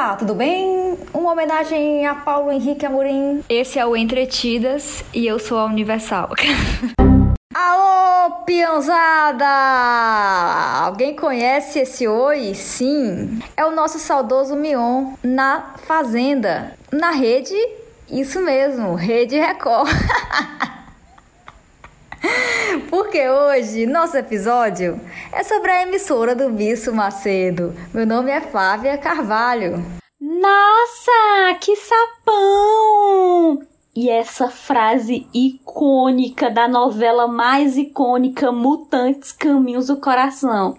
Olá, tudo bem? Uma homenagem a Paulo Henrique Amorim. Esse é o Entretidas e eu sou a Universal. Alô, pianzada! Alguém conhece esse oi? Sim, é o nosso saudoso Mion na Fazenda, na rede, isso mesmo, Rede Record. Porque hoje nosso episódio é sobre a emissora do Bisso Macedo. Meu nome é Flávia Carvalho. Nossa, que sapão! E essa frase icônica da novela mais icônica Mutantes Caminhos do Coração.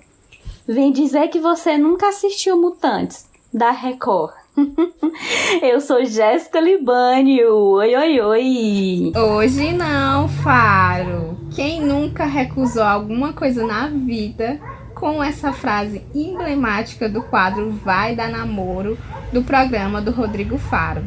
Vem dizer que você nunca assistiu Mutantes da Record. Eu sou Jéssica Libânio. Oi, oi, oi. Hoje não, Faro. Quem nunca recusou alguma coisa na vida com essa frase emblemática do quadro Vai Dar Namoro do programa do Rodrigo Faro?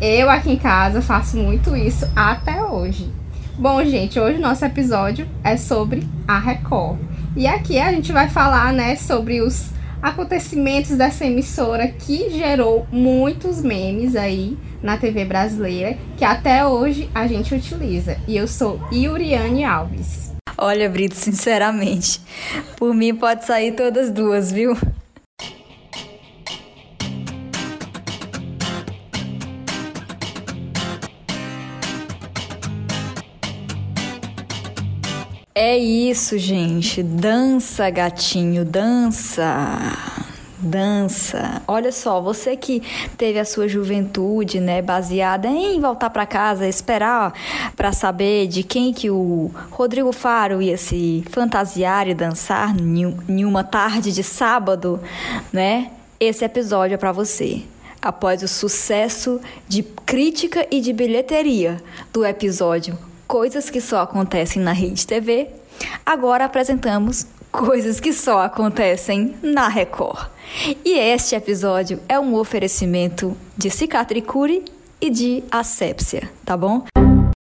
Eu aqui em casa faço muito isso até hoje. Bom, gente, hoje nosso episódio é sobre a Record. E aqui a gente vai falar, né, sobre os acontecimentos dessa emissora que gerou muitos memes aí na TV brasileira que até hoje a gente utiliza. E eu sou Yuriane Alves. Olha, Brito, sinceramente, por mim pode sair todas duas, viu? É isso, gente. Dança, gatinho, dança. Dança. Olha só, você que teve a sua juventude, né, baseada em voltar para casa, esperar para saber de quem que o Rodrigo Faro ia se fantasiar e dançar em uma tarde de sábado, né? Esse episódio é para você. Após o sucesso de crítica e de bilheteria do episódio coisas que só acontecem na Rede TV, agora apresentamos coisas que só acontecem na Record. E este episódio é um oferecimento de Cicatricure e de Asepsia, tá bom?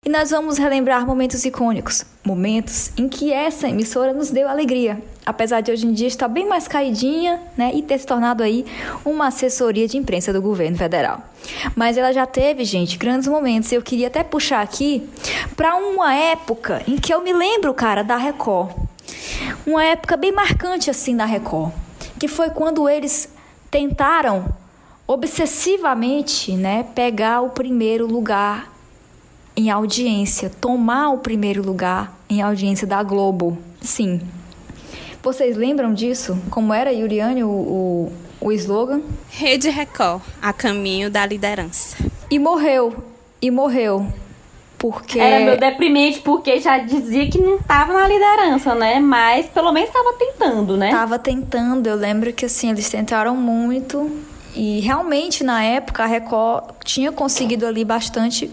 E nós vamos relembrar momentos icônicos, momentos em que essa emissora nos deu alegria, apesar de hoje em dia estar bem mais caidinha, né, e ter se tornado aí uma assessoria de imprensa do governo federal. Mas ela já teve, gente, grandes momentos. Eu queria até puxar aqui para uma época em que eu me lembro, cara, da Record. Uma época bem marcante assim da Record, que foi quando eles tentaram obsessivamente, né, pegar o primeiro lugar em audiência, tomar o primeiro lugar em audiência da Globo. Sim. Vocês lembram disso? Como era, Yuriane, o, o, o slogan? Rede Record, a caminho da liderança. E morreu. E morreu. Porque... Era meio deprimente, porque já dizia que não estava na liderança, né? Mas pelo menos estava tentando, né? Tava tentando. Eu lembro que, assim, eles tentaram muito. E realmente, na época, a Record tinha conseguido ali bastante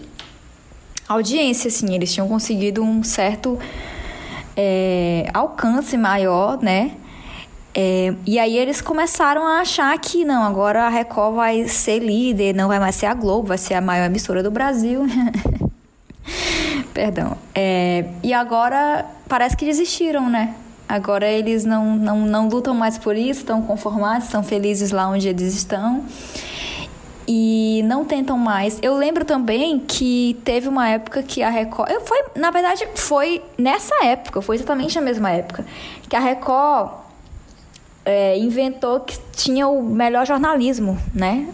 audiência, assim, eles tinham conseguido um certo é, alcance maior, né? É, e aí eles começaram a achar que não, agora a Record vai ser líder, não vai mais ser a Globo, vai ser a maior emissora do Brasil. Perdão. É, e agora parece que desistiram, né? Agora eles não, não, não lutam mais por isso, estão conformados, estão felizes lá onde eles estão e não tentam mais. Eu lembro também que teve uma época que a Record. Eu foi, na verdade, foi nessa época, foi exatamente na mesma época, que a Record é, inventou que tinha o melhor jornalismo, né?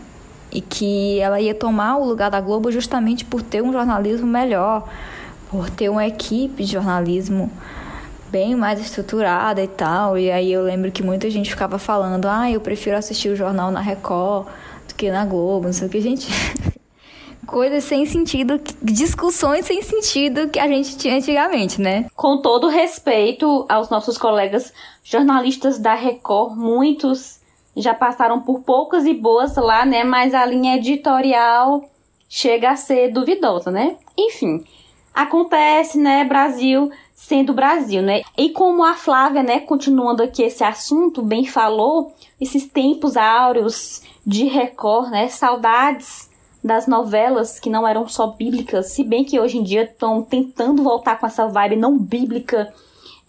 E que ela ia tomar o lugar da Globo justamente por ter um jornalismo melhor, por ter uma equipe de jornalismo bem mais estruturada e tal. E aí eu lembro que muita gente ficava falando: ah, eu prefiro assistir o jornal na Record que na Globo, não sei o que, gente. Coisas sem sentido, discussões sem sentido que a gente tinha antigamente, né? Com todo respeito aos nossos colegas jornalistas da Record, muitos já passaram por poucas e boas lá, né? Mas a linha editorial chega a ser duvidosa, né? Enfim, acontece, né? Brasil sendo Brasil, né? E como a Flávia, né, continuando aqui esse assunto, bem falou, esses tempos áureos de Record, né? Saudades das novelas que não eram só bíblicas, se bem que hoje em dia estão tentando voltar com essa vibe não bíblica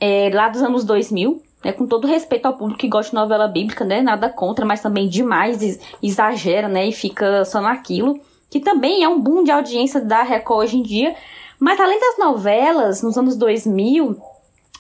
é, lá dos anos 2000, né, com todo respeito ao público que gosta de novela bíblica, né, nada contra, mas também demais exagera, né, e fica só naquilo, que também é um boom de audiência da Record hoje em dia. Mas além das novelas, nos anos 2000,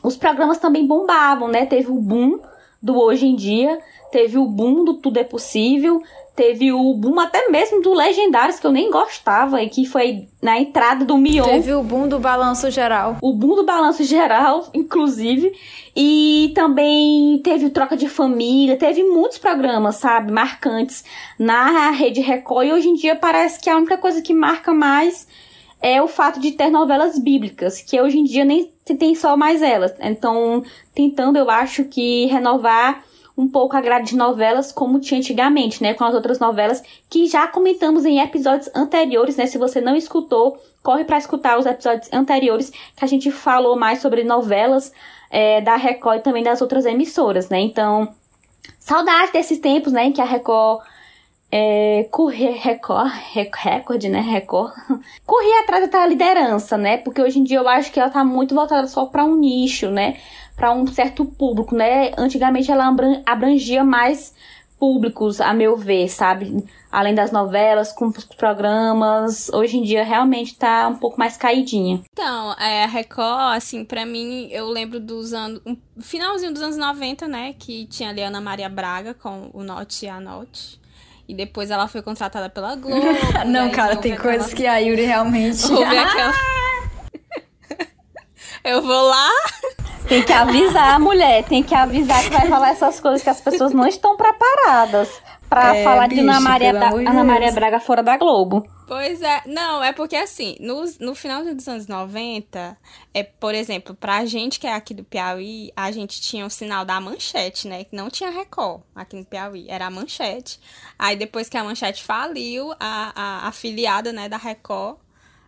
os programas também bombavam, né? Teve o boom do Hoje em Dia, teve o boom do Tudo é Possível, teve o boom até mesmo do Legendários, que eu nem gostava, e que foi na entrada do Mion. Teve o boom do Balanço Geral. O boom do Balanço Geral, inclusive. E também teve o Troca de Família, teve muitos programas, sabe, marcantes na Rede Record. E hoje em dia parece que a única coisa que marca mais é o fato de ter novelas bíblicas, que hoje em dia nem tem só mais elas. Então, tentando, eu acho que renovar um pouco a grade de novelas como tinha antigamente, né? Com as outras novelas que já comentamos em episódios anteriores, né? Se você não escutou, corre para escutar os episódios anteriores que a gente falou mais sobre novelas é, da Record e também das outras emissoras, né? Então, saudade desses tempos, né? Em que a Record é, correr Record, recorde, né? Record. Correr atrás da liderança, né? Porque hoje em dia eu acho que ela tá muito voltada só para um nicho, né? Para um certo público, né? Antigamente ela abrangia mais públicos, a meu ver, sabe? Além das novelas, com os programas, hoje em dia realmente tá um pouco mais caidinha. Então, é, a Record, assim, para mim, eu lembro dos anos. Um, finalzinho dos anos 90, né? Que tinha ali Ana Maria Braga com o Note e a Note. E depois ela foi contratada pela Globo. não, cara, tem coisas aquela... que a Yuri realmente. aquela... Eu vou lá. Tem que avisar a mulher, tem que avisar que vai falar essas coisas que as pessoas não estão preparadas para é, falar bicho, de Ana Maria, da, Ana Maria Braga fora da Globo. Pois é, não, é porque assim, no, no final dos anos 90, é, por exemplo, pra gente que é aqui do Piauí, a gente tinha o sinal da manchete, né? Que não tinha Record aqui no Piauí, era a manchete. Aí depois que a manchete faliu, a, a, a afiliada, né, da Record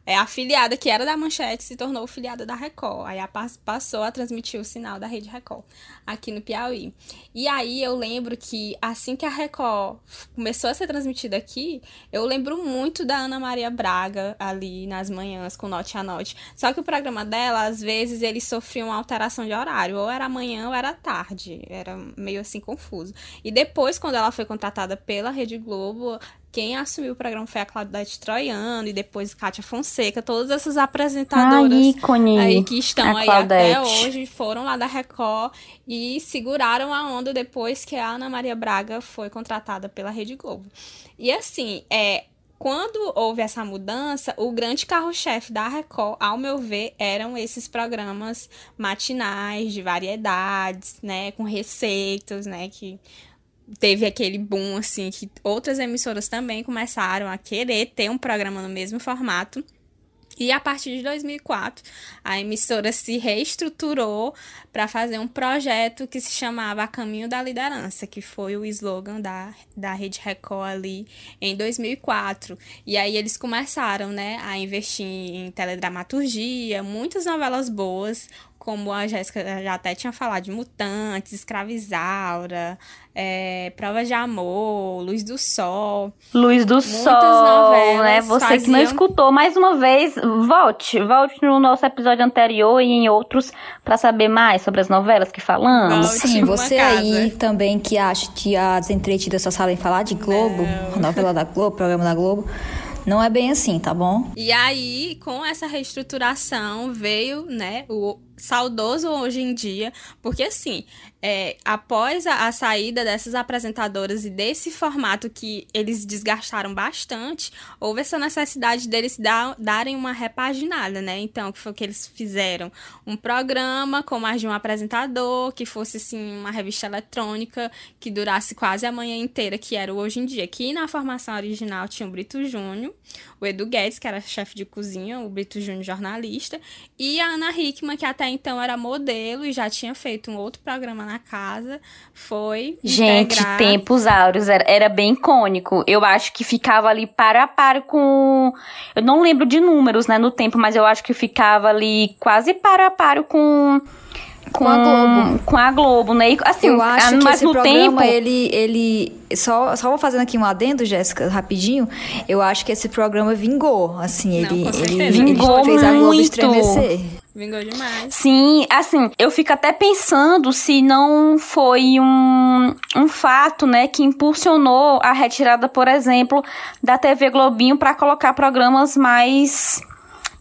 é, a afiliada que era da Manchete se tornou afiliada da Record. Aí a, passou a transmitir o sinal da Rede Record aqui no Piauí. E aí eu lembro que assim que a Record começou a ser transmitida aqui, eu lembro muito da Ana Maria Braga ali nas manhãs com Note a Note. Só que o programa dela, às vezes, ele sofria uma alteração de horário. Ou era manhã ou era tarde. Era meio assim confuso. E depois, quando ela foi contratada pela Rede Globo, quem assumiu o programa foi a Claudete Troiano e depois Kátia Fonseca, todas essas apresentadoras ah, aí que estão aí até hoje foram lá da Record e seguraram a onda depois que a Ana Maria Braga foi contratada pela Rede Globo. E assim, é quando houve essa mudança, o grande carro-chefe da Record, ao meu ver, eram esses programas matinais de variedades, né, com receitas, né, que teve aquele boom, assim, que outras emissoras também começaram a querer ter um programa no mesmo formato. E a partir de 2004, a emissora se reestruturou para fazer um projeto que se chamava Caminho da Liderança, que foi o slogan da, da Rede Record ali em 2004. E aí eles começaram né, a investir em teledramaturgia, muitas novelas boas, como a Jéssica já até tinha falado, de Mutantes, Escravizaura, é, Prova de Amor, Luz do Sol. Luz do Sol, né? Você faziam... que não escutou, mais uma vez, volte. Volte no nosso episódio anterior e em outros para saber mais sobre as novelas que falamos. Volte Sim, você casa. aí também que acha que as entretidas só sabem falar de Globo, não. novela da Globo, programa da Globo. Não é bem assim, tá bom? E aí, com essa reestruturação, veio, né, o saudoso hoje em dia, porque assim, é, após a, a, saída dessas apresentadoras e desse formato que eles desgastaram bastante, houve essa necessidade deles dar, darem uma repaginada, né? Então, que foi o que eles fizeram? Um programa com mais de um apresentador, que fosse, assim, uma revista eletrônica, que durasse quase a manhã inteira, que era o Hoje em Dia. Que na formação original tinha o Brito Júnior, o Edu Guedes, que era chefe de cozinha, o Brito Júnior jornalista, e a Ana Hickman, que até então era modelo e já tinha feito um outro programa na casa, foi. Gente, integrar... tempos áureos, era, era bem icônico. Eu acho que ficava ali para a par com. Eu não lembro de números, né, no tempo, mas eu acho que ficava ali quase para a par com com, com, a Globo. Com a Globo, né? E, assim, eu acho a, que esse programa, tempo... ele, ele... Só, só vou fazendo aqui um adendo, Jéssica, rapidinho. Eu acho que esse programa vingou, assim, ele, Não, ele, vingou ele fez a Globo estremecer. Vingou demais. Sim, assim, eu fico até pensando se não foi um, um fato, né, que impulsionou a retirada, por exemplo, da TV Globinho para colocar programas mais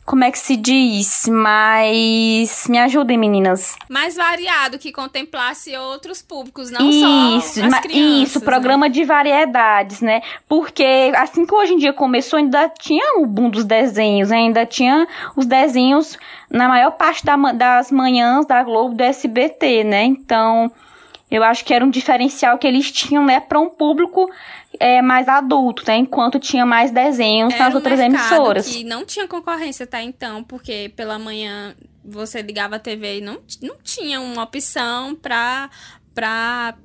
como é que se diz? Mas me ajudem, meninas. Mais variado, que contemplasse outros públicos, não isso, só as crianças. Isso, programa né? de variedades, né? Porque assim que hoje em dia começou, ainda tinha o boom dos desenhos, né? ainda tinha os desenhos na maior parte da, das manhãs da Globo do SBT, né? Então, eu acho que era um diferencial que eles tinham, né, para um público é, mais adulto, né? Enquanto tinha mais desenhos Era nas um outras mercado emissoras. Que não tinha concorrência até então, porque pela manhã você ligava a TV e não, não tinha uma opção pra, pra,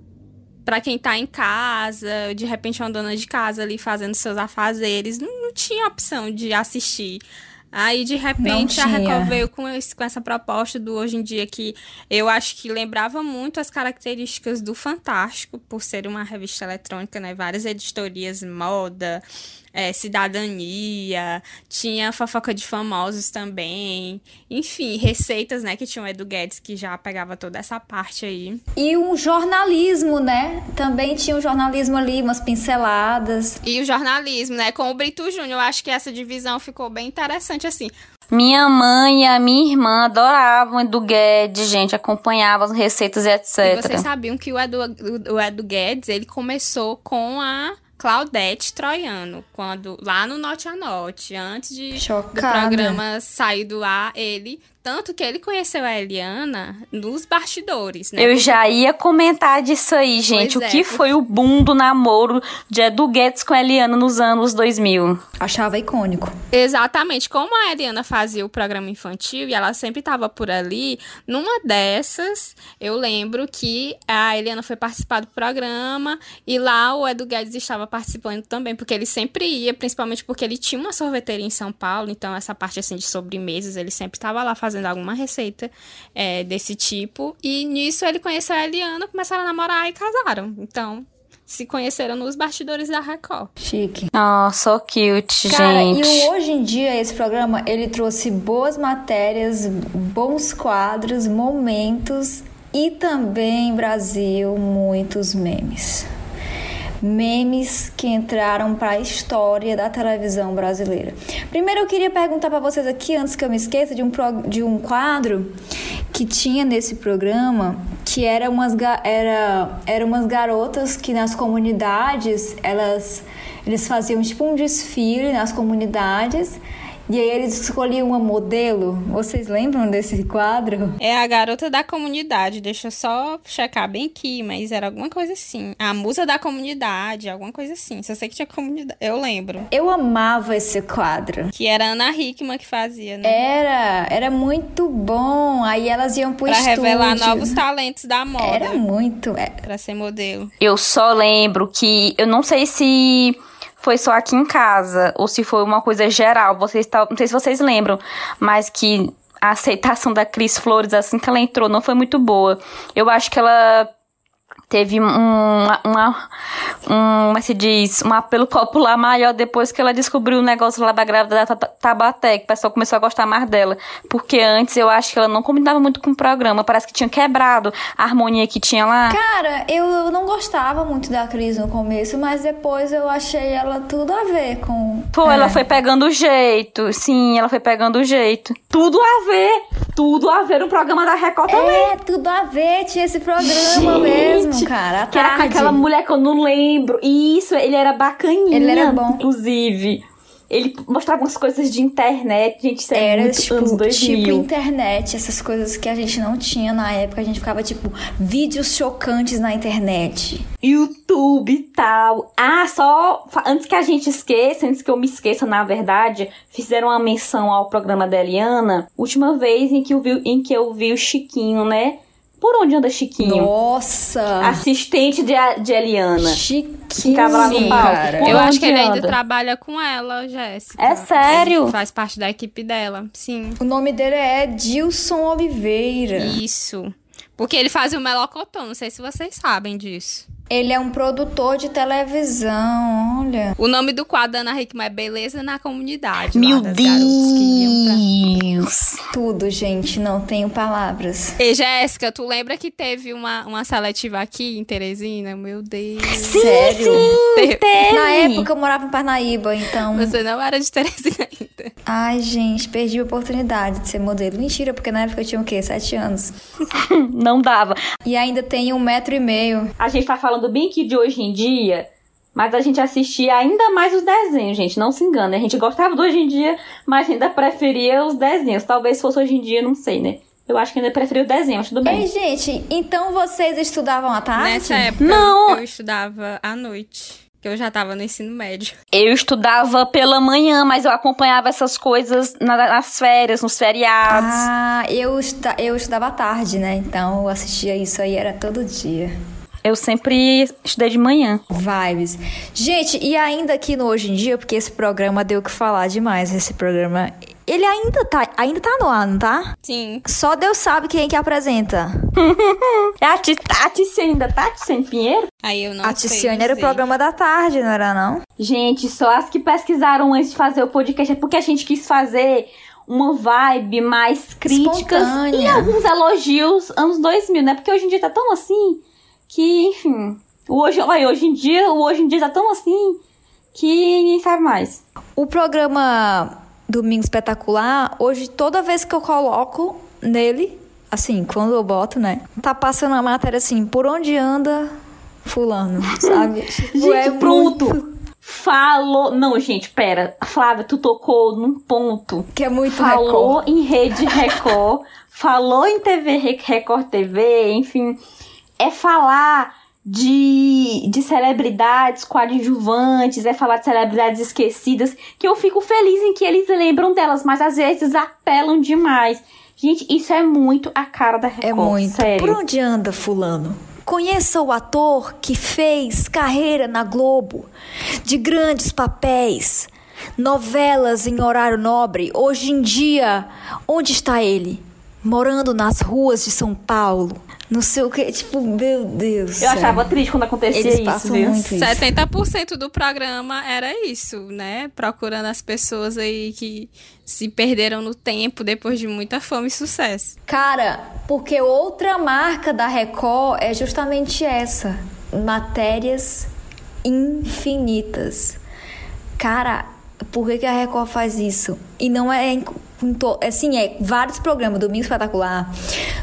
pra quem tá em casa, de repente uma dona de casa ali fazendo seus afazeres, não, não tinha opção de assistir. Aí, de repente, a. Record veio com, esse- com essa proposta do hoje em dia que eu acho que lembrava muito as características do Fantástico, por ser uma revista eletrônica, né? Várias editorias, moda, eh, cidadania, tinha fofoca de famosos também. Enfim, receitas, né? Que tinha o Edu Guedes, que já pegava toda essa parte aí. E um jornalismo, né? Também tinha um jornalismo ali, umas pinceladas. E o jornalismo, né? Com o Brito Júnior, eu acho que essa divisão ficou bem interessante, assim. Minha mãe e a minha irmã adoravam Edu Guedes, gente, acompanhavam as receitas e E etc. vocês sabiam que o Edu, o Edu Guedes, ele começou com a Claudete Troiano, quando lá no Note a Note, antes de do Chocada. programa sair do ar, ele, tanto que ele conheceu a Eliana nos bastidores, né? Eu já ia comentar disso aí, gente. Pois o que é, foi o boom do namoro de Edu Guedes com a Eliana nos anos 2000? Achava icônico. Exatamente, como a Eliana fazia o programa infantil e ela sempre estava por ali, numa dessas, eu lembro que a Eliana foi participar do programa e lá o Edu Guedes estava participando também, porque ele sempre ia, principalmente porque ele tinha uma sorveteria em São Paulo, então essa parte assim de sobremesas, ele sempre estava lá fazendo alguma receita é, desse tipo. E nisso ele conheceu a Eliana, começaram a namorar e casaram. Então, se conheceram nos bastidores da Record. Chique. Nossa, so cute, Cara, gente. e hoje em dia esse programa ele trouxe boas matérias, bons quadros, momentos e também Brasil muitos memes. Memes que entraram para a história da televisão brasileira. Primeiro eu queria perguntar para vocês aqui antes que eu me esqueça de um de um quadro que tinha nesse programa que era umas era era umas garotas que nas comunidades elas eles faziam tipo um desfile nas comunidades e aí eles escolhiam uma modelo. Vocês lembram desse quadro? É a garota da comunidade, deixa eu só checar bem aqui, mas era alguma coisa assim. A musa da comunidade, alguma coisa assim. Só sei que tinha comunidade. Eu lembro. Eu amava esse quadro. Que era a Ana Hickman que fazia, né? Era, era muito bom. Aí elas iam pro pra estúdio. revelar novos talentos da moda. Era muito. é, Pra ser modelo. Eu só lembro que eu não sei se foi só aqui em casa ou se foi uma coisa geral. Vocês tal- não sei se vocês lembram, mas que a aceitação da Cris Flores assim que ela entrou não foi muito boa. Eu acho que ela teve um, uma, uma- um, como é que se diz, um apelo popular maior depois que ela descobriu o negócio lá da grávida da Ta- Tabaté, que o pessoal começou a gostar mais dela. Porque antes eu acho que ela não combinava muito com o programa, parece que tinha quebrado a harmonia que tinha lá. Cara, eu não gostava muito da Cris no começo, mas depois eu achei ela tudo a ver com. Pô, É. ela foi pegando o jeito. Sim, ela foi pegando o jeito. Tudo a ver. Tudo a ver no programa da Record também. É, tudo a ver, tinha esse programa mesmo, cara. Que era com aquela mulher que eu não lembro. Isso, ele era bacaninha. Ele era bom. Inclusive. Ele mostrava umas coisas de internet. Gente, isso é Era muito anos tipo, 2000. tipo internet, essas coisas que a gente não tinha na época. A gente ficava tipo, vídeos chocantes na internet. YouTube e tal. Ah, só antes que a gente esqueça, antes que eu me esqueça, na verdade, fizeram uma menção ao programa da Eliana. Última vez em que eu vi, em que eu vi o Chiquinho, né? Por onde anda Chiquinho? Nossa! Assistente de, de Eliana. Chiquinho, Ficava lá no palco. cara. Eu acho que ele ainda trabalha com ela, Jéssica. É sério? Ele faz parte da equipe dela. Sim. O nome dele é Dilson Oliveira. Isso. Porque ele fazia o melocotão, não sei se vocês sabem disso. Ele é um produtor de televisão, olha. O nome do quadro da Ana Hickman é Beleza na Comunidade. Meu iam pra- Deus! Tudo, gente, não tenho palavras. Ei, Jéssica, tu lembra que teve uma, uma seletiva aqui em Teresina? Meu Deus. Sério? Teve. Teve. Na época eu morava em Parnaíba, então. Você não era de Teresina ainda. Ai, gente, perdi a oportunidade de ser modelo. Mentira, porque na época eu tinha o quê? Sete anos. Não dava. E ainda tenho um metro e meio. A gente tá falando bem que de hoje em dia, mas a gente assistia ainda mais os desenhos, gente. Não se engane. A gente gostava do hoje em dia, mas ainda preferia os desenhos. Talvez fosse hoje em dia, não sei, né? Eu acho que ainda preferia o desenho, tudo Ei, bem. gente, então vocês estudavam à tarde? Nessa época, Não. eu estudava à noite. Que eu já tava no ensino médio. Eu estudava pela manhã, mas eu acompanhava essas coisas na- nas férias, nos feriados. Ah, eu, eu estudava à tarde, né? Então eu assistia isso aí, era todo dia. Eu sempre estudei de manhã. Vibes. Gente, e ainda aqui no Hoje em Dia, porque esse programa deu o que falar demais, esse programa. Ele ainda tá, ainda tá no ar, não tá? Sim. Só Deus sabe quem é que apresenta. É a, Ti- a Ticiane ainda tá, Ticiane Pinheiro? Aí eu não a sei Ticiane era o programa da tarde, não era não? Gente, só as que pesquisaram antes de fazer o podcast é porque a gente quis fazer uma vibe mais críticas Espontânea. e alguns elogios anos 2000, né? Porque hoje em dia tá tão assim que, enfim, hoje, olha, hoje em dia, hoje em dia tá tão assim que ninguém sabe mais. O programa Domingo Espetacular, hoje toda vez que eu coloco nele, assim, quando eu boto, né? Tá passando a matéria assim, por onde anda fulano, sabe? Tipo, é Gente, pronto. muito- Falou. Não, gente, pera. Flávia, tu tocou num ponto. que é muito falou Record. em Rede Record, falou em TV Re- Record TV, enfim, é falar de, de celebridades coadjuvantes, é falar de celebridades esquecidas, que eu fico feliz em que eles lembram delas, mas às vezes apelam demais. Gente, isso é muito a cara da Record, É muito. sério. Por onde anda fulano? Conheça o ator que fez carreira na Globo, de grandes papéis, novelas em horário nobre. Hoje em dia, onde está ele? Morando nas ruas de São Paulo. Não sei o que, tipo, meu Deus. Eu achava triste quando acontecia Eles isso, passam viu? muito isso. 70% do programa era isso, né? Procurando as pessoas aí que se perderam no tempo depois de muita fama e sucesso. Cara, porque outra marca da Record é justamente essa: matérias infinitas. Cara, por que, que a Record faz isso? E não é em to- assim, é vários programas, Domingo Espetacular.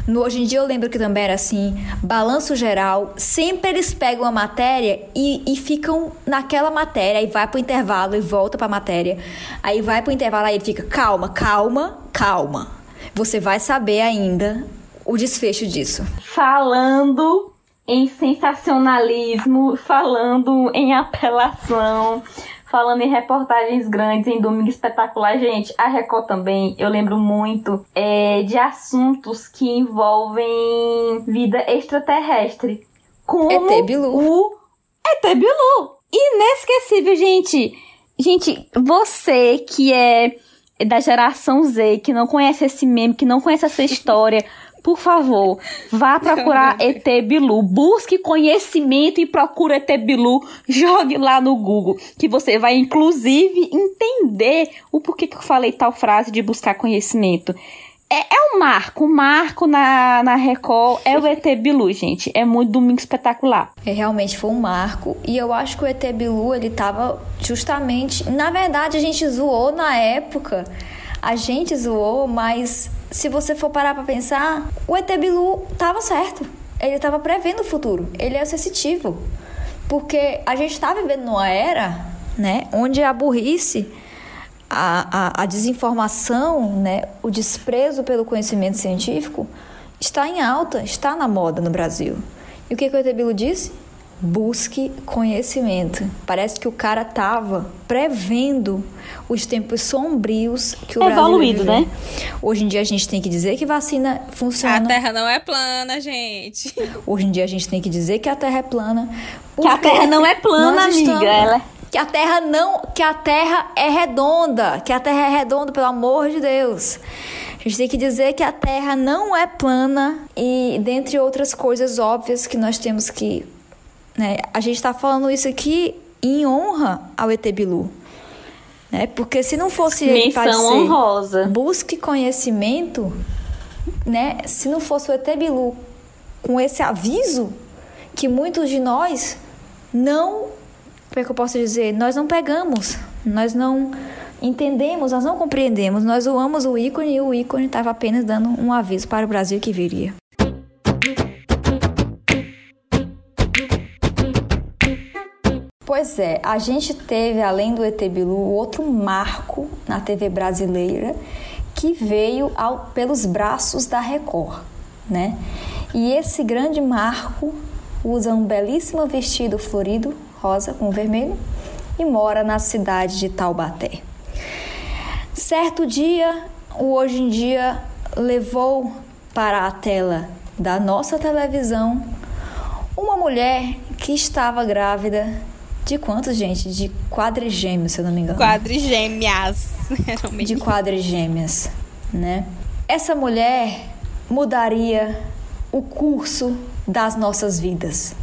No Hoje em Dia eu lembro que também era assim, Balanço Geral. Sempre eles pegam a matéria e, e ficam naquela matéria, aí vai pro intervalo e volta pra matéria. Aí vai pro intervalo, aí ele fica, calma, calma, calma. Você vai saber ainda o desfecho disso. falando em sensacionalismo, falando em apelação, falando em reportagens grandes em Domingo Espetacular. Gente, a Record também, eu lembro muito é, de assuntos que envolvem vida extraterrestre. Como ET Bilu. o ET Bilu. Inesquecível, gente. Gente, você que é da geração Z, que não conhece esse meme, que não conhece essa história, por favor, vá procurar ET Bilu. Busque conhecimento e procure ET Bilu. Jogue lá no Google, que você vai inclusive entender o porquê que eu falei tal frase de buscar conhecimento. É, é um marco, um marco na, na Record é o ET Bilu, gente. É muito domingo espetacular. É, realmente foi um marco. E eu acho que o ET Bilu, ele tava justamente. Na verdade, a gente zoou na época. A gente zoou, mas se você for parar pra pensar, o ET Bilu tava certo. Ele tava prevendo o futuro. Ele é sensitivo. Porque a gente tá vivendo numa era, né, onde a burrice, a, a, a desinformação, né, o desprezo pelo conhecimento científico está em alta, está na moda no Brasil. E o que, que o ET Bilu disse? Busque conhecimento. Parece que o cara tava prevendo os tempos sombrios que o Brasil Evoluído, né? Hoje em dia a gente tem que dizer que vacina A funciona. Terra não é plana, gente. Hoje em dia a gente tem que dizer que a Terra é plana. Que a Terra não é plana, amiga. estamos- Ela é Que a Terra não, que a Terra é redonda, que a Terra é redonda, pelo amor de Deus. A gente tem que dizer que a Terra não é plana e dentre outras coisas óbvias que nós temos que, Né? A gente está falando isso aqui em honra ao Etebilu. Né? Porque se não fosse ele para Menção honrosa. busque conhecimento, né? Se não fosse o Etebilu com esse aviso que muitos de nós não, como é que eu posso dizer, nós não pegamos, nós não entendemos, nós não compreendemos, nós zoamos o ícone e o ícone estava apenas dando um aviso para o Brasil que viria. Pois é, a gente teve, além do ET Bilu, outro marco na TV brasileira que veio ao, pelos braços da Record, né? E esse grande marco usa um belíssimo vestido florido, rosa com vermelho, e mora na cidade de Taubaté. Certo dia, o Hoje em Dia levou para a tela da nossa televisão uma mulher que estava grávida de quantos, gente? De quadrigêmeos, se eu não me engano. Quadrigêmeas. De quadrigêmeas, né? Essa mulher mudaria o curso das nossas vidas.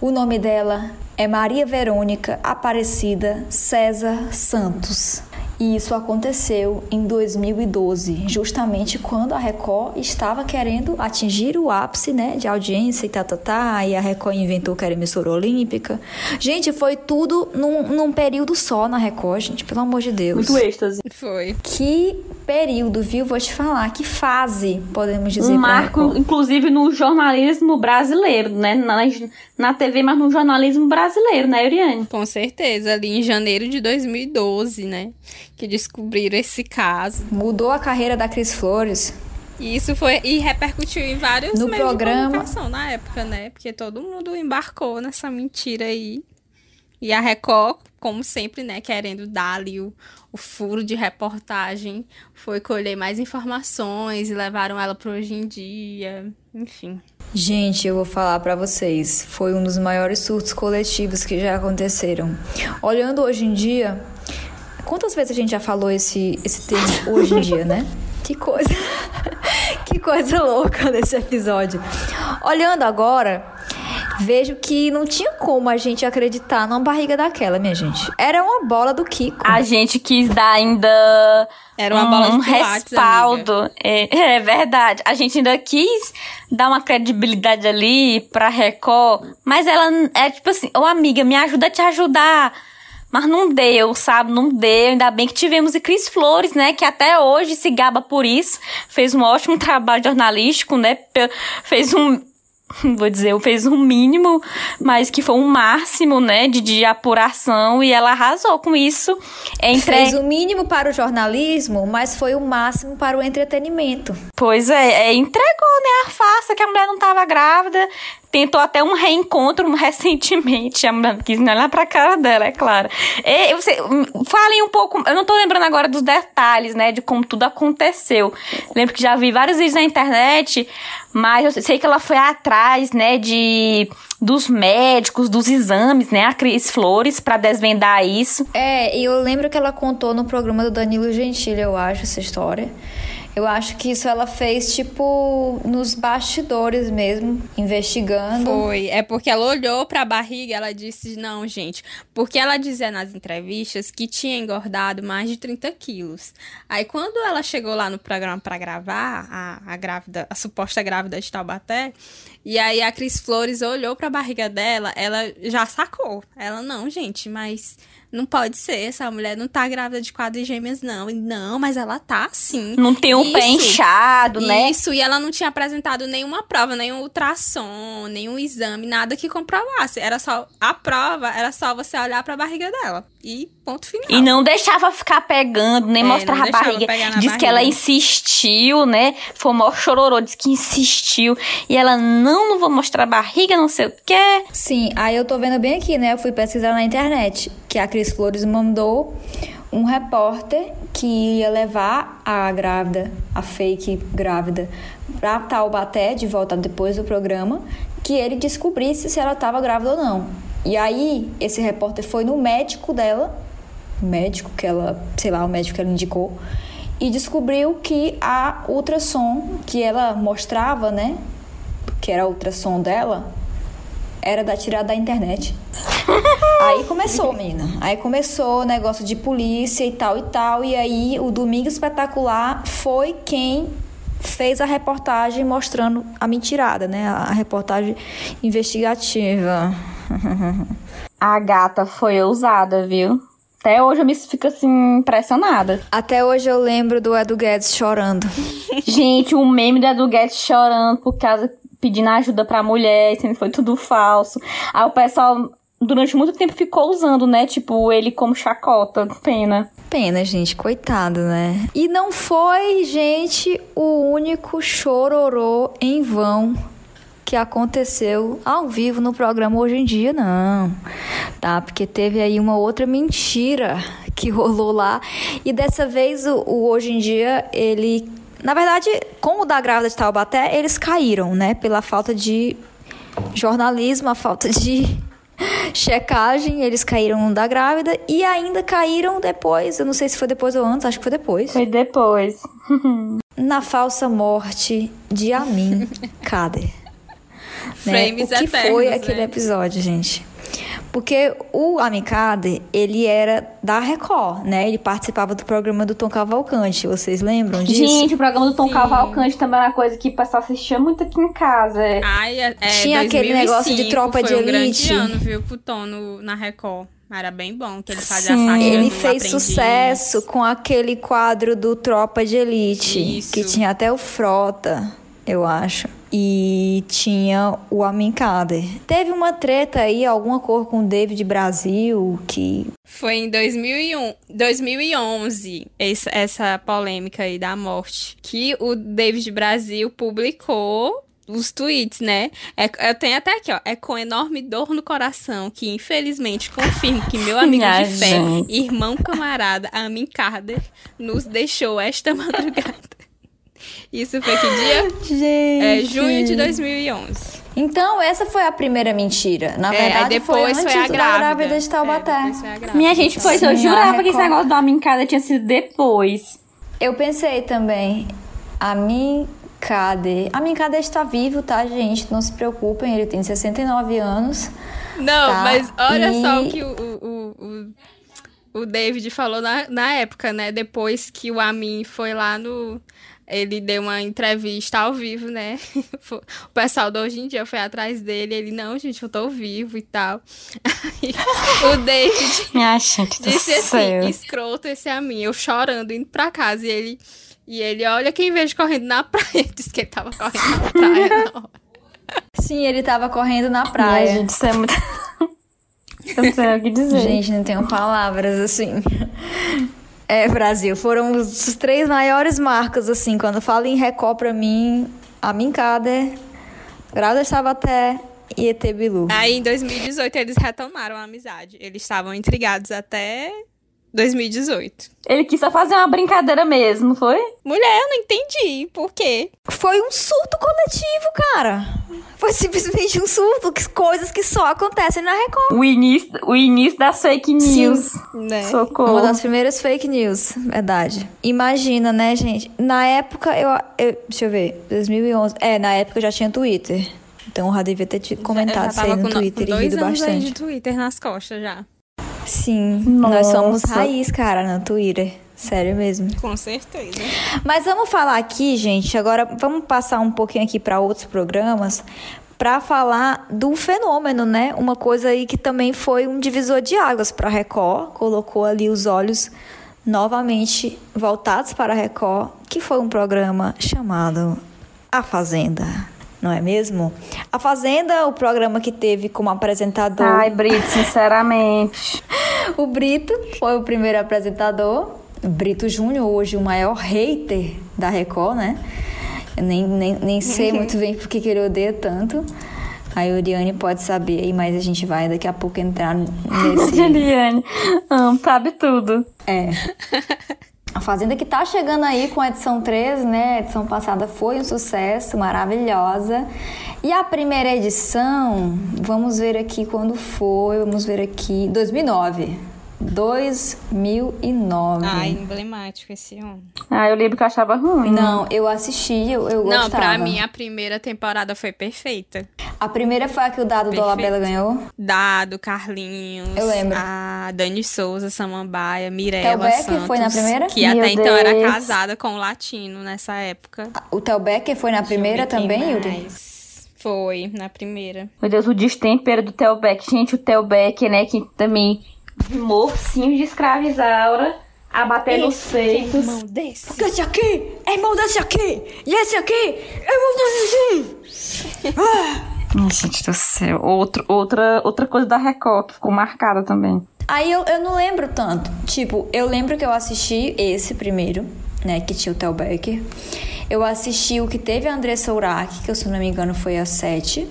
O nome dela é Maria Verônica Aparecida César Santos. E isso aconteceu em 2012, justamente quando a Record estava querendo atingir o ápice, né, de audiência e tá, tá, tá, e a Record inventou que era emissora olímpica. Gente, foi tudo num, num período só na Record, gente, pelo amor de Deus. Muito êxtase. Foi. Que período, viu? Vou te falar, que fase, podemos dizer Um marco, inclusive, no jornalismo brasileiro, né? Na, na TV, mas no jornalismo brasileiro, né, Uriane? Com certeza, ali em janeiro de 2012, né? Que descobriram esse caso. Mudou a carreira da Cris Flores. E isso foi. E repercutiu em vários No meios programa- de comunicação na época, né? Porque todo mundo embarcou nessa mentira aí. E a Record, como sempre, né, querendo dar ali o, o furo de reportagem, foi colher mais informações e levaram ela para hoje em dia. Enfim. Gente, eu vou falar pra vocês, foi um dos maiores surtos coletivos que já aconteceram. Olhando hoje em dia, quantas vezes a gente já falou esse, esse termo hoje em dia, né? Que coisa, que coisa louca nesse episódio. Olhando agora, vejo que não tinha como a gente acreditar numa barriga daquela, minha gente. Era uma bola do Kiko. A gente quis dar ainda Era uma bola de um pilates, amiga. respaldo. É, é verdade. A gente ainda quis dar uma credibilidade ali pra Record, mas ela é tipo assim, ô amiga, me ajuda a te ajudar. Mas não deu, sabe? Não deu. Ainda bem que tivemos e Cris Flores, né? Que até hoje se gaba por isso. Fez um ótimo trabalho jornalístico, né? Fez um. Vou dizer, fez um mínimo, mas que foi um máximo, né? De, de apuração. E ela arrasou com isso. Entre... Fez o mínimo para o jornalismo, mas foi o máximo para o entretenimento. Pois é, é, entregou, né, a farsa que a mulher não tava grávida. Tentou até um reencontro recentemente. A mulher quis olhar pra cara dela, é claro. E, você, falem um pouco. Eu não tô lembrando agora dos detalhes, né, de como tudo aconteceu. Lembro que já vi vários vídeos na internet, mas eu sei que ela foi atrás, né, de dos médicos, dos exames, né, a Cris Flores, pra desvendar isso. É, e eu lembro que ela contou no programa do Danilo Gentili, eu acho, essa história. Eu acho que isso ela fez, tipo, nos bastidores mesmo, investigando. Foi. É porque ela olhou pra barriga e ela disse, não, gente. Porque ela dizia nas entrevistas que tinha engordado mais de 30 quilos. Aí quando ela chegou lá no programa pra gravar, a, a grávida, a suposta grávida de Taubaté, e aí a Cris Flores olhou pra barriga dela, ela já sacou. Ela, não, gente, mas não pode ser, essa mulher não tá grávida de quadrigêmeas, não. E, não, mas ela tá sim. Não tem um pé Isso. inchado, né? Isso, e ela não tinha apresentado nenhuma prova, nenhum ultrassom, nenhum exame, nada que comprovasse. Era só a prova, era só você olhar pra barriga dela. E ponto final. E não deixava ficar pegando, nem É, mostrar não a barriga. Diz que ela barriga. insistiu, né? Foi o maior chororô, disse que insistiu. E ela, não, não vou mostrar a barriga, não sei o quê. Sim, aí eu tô vendo bem aqui, né? Eu fui pesquisar na internet que a Cris Flores mandou um repórter que ia levar a grávida, a fake grávida, pra Taubaté de volta depois do programa, que ele descobrisse se ela estava grávida ou não. E aí, esse repórter foi no médico dela, médico que ela, sei lá, o médico que ela indicou, e descobriu que a ultrassom que ela mostrava, né, que era a ultrassom dela, era da tirada da internet. aí começou, menina. Aí começou o negócio de polícia e tal e tal. E aí o Domingo Espetacular foi quem fez a reportagem mostrando a mentirada, né? A reportagem investigativa. a gata foi ousada, viu? Até hoje eu me fico assim, impressionada. Até hoje eu lembro do Edu Guedes chorando. Gente, o meme do Edu Guedes chorando por causa pedindo ajuda pra mulher, sendo foi tudo falso. Aí o pessoal durante muito tempo ficou usando, né? Tipo, ele como chacota. Pena. Pena, gente, coitado, né? E não foi, gente, o único chororô em vão que aconteceu ao vivo no programa hoje em dia, não. Tá? Porque teve aí uma outra mentira que rolou lá. E dessa vez o, o hoje em dia, ele. Na verdade, como o da grávida de Taubaté, eles caíram, né? Pela falta de jornalismo, a falta de checagem, eles caíram da grávida e ainda caíram depois, eu não sei se foi depois ou antes, acho que foi depois. Foi depois. na falsa morte de Amin Kader. Né? O que foi aquele né? episódio, gente? Porque o Amicade, ele era da Record, né? Ele participava do programa do Tom Cavalcante. Vocês lembram disso? Gente, o programa do Tom Sim. Cavalcante também era uma coisa que o pessoal assistia muito aqui em casa. Ai, é, é Tinha aquele negócio de tropa de elite. Foi um grande ano, viu, pro Tom no, na Record. Era bem bom que ele fazia Sim, a Ele fez sucesso com aquele quadro do Tropa de Elite. Isso. Que tinha até o Frota, eu acho e tinha o Amin Kader. Teve uma treta aí, alguma cor com o David Brasil que foi em 2001, 2011 essa, essa polêmica aí da morte que o David Brasil publicou os tweets, né? É, eu tenho até aqui, ó. É com enorme dor no coração que, infelizmente, confirmo que meu amigo de fé, irmão camarada, Amin Kader, nos deixou esta madrugada. Isso foi que dia? Gente. É junho de 2011. Então, essa foi a primeira mentira. Na é, verdade, depois foi, foi a grávida. grávida de Taubaté. É, Minha gente, pois Sim, eu jurava que esse negócio da mincada tinha sido depois. Eu pensei também. A Mincade. A Mincade está vivo, tá, gente? Não se preocupem, ele tem 69 anos. Não, tá? mas olha e... só o que o, o, o, o David falou na, na época, né? Depois que o Amin foi lá no ele deu uma entrevista ao vivo, né? o pessoal do Hoje em Dia foi atrás dele. Ele, não, gente, eu tô vivo e tal. Aí, o David Minha gente disse assim, céu. escroto esse a mim. Eu chorando, indo pra casa. E ele, e ele olha quem vejo correndo na praia. Disse que ele tava correndo na praia não. Sim, ele tava correndo na praia. Minha gente, isso é muito... Eu não sei o que dizer. Gente, não tenho palavras assim. É, Brasil. Foram os três maiores marcas, assim. Quando falo em Record, pra mim, a Minkader, Grada até e ET Bilu. Aí, em 2018, eles retomaram a amizade. Eles estavam intrigados até 2018. Ele quis só fazer uma brincadeira mesmo, foi? Mulher, eu não entendi. Por quê? Foi um surto coletivo, cara. Foi simplesmente um surto. Coisas que só acontecem na Record. O início, o início das fake news. Sim, né? Socorro. Uma das primeiras fake news, verdade. Imagina, né, gente? Na época, eu, eu... Deixa eu ver. 2011. É, na época eu já tinha Twitter. Então eu já devia ter comentado isso aí no Twitter e rido bastante. Aí de Twitter nas costas já. Sim, Nossa. nós somos raiz, cara, no Twitter. Sério mesmo. Com certeza. Mas vamos falar aqui, gente. Agora vamos passar um pouquinho aqui para outros programas para falar do fenômeno, né? Uma coisa aí que também foi um divisor de águas para a Record, colocou ali os olhos novamente voltados para a Record, que foi um programa chamado A Fazenda não é mesmo? A Fazenda, o programa que teve como apresentador. Ai, Brito, sinceramente. o Brito foi o primeiro apresentador. Brito Júnior, hoje o maior hater da Record, né? Eu nem, nem, nem sei muito bem por que ele odeia tanto. A Oriane pode saber aí, mas a gente vai daqui a pouco entrar nesse. Eliane, sabe tudo. É. A Fazenda que tá chegando aí com a edição 3, né? A edição passada foi um sucesso, maravilhosa. E a primeira edição, vamos ver aqui quando foi, vamos ver aqui, 2009. 2009. Ai, emblemático esse homem. Ah, eu lembro que eu achava ruim. Não, eu assisti, eu, eu Não, gostava. pra mim a primeira temporada foi perfeita. A primeira foi a que o Dado Perfeito. Dolabella ganhou. Dado, Carlinhos, Eu lembro. a Dani Souza, Samambaia, Mirella Tel Becker Santos. foi na primeira? Que Meu até então era Deus. casada com o latino nessa época. O Tel Becker foi na primeira Deixa também, Yuri? Foi, na primeira. Meu Deus, o destempero do Telbeck. Gente, o Telbeck, né, que também de mocinho de escravizaura a bater nos peitos. Irmão desse. Esse aqui é irmão desse aqui! E esse aqui é irmão desse aqui! Ai, gente do céu. Outro, outra, outra coisa da Record que ficou marcada também. Aí eu, eu não lembro tanto. Tipo, eu lembro que eu assisti esse primeiro, né? Que tinha o Tel Becker. Eu assisti o que teve a Andressa Urach, que eu, se não me engano foi a 7.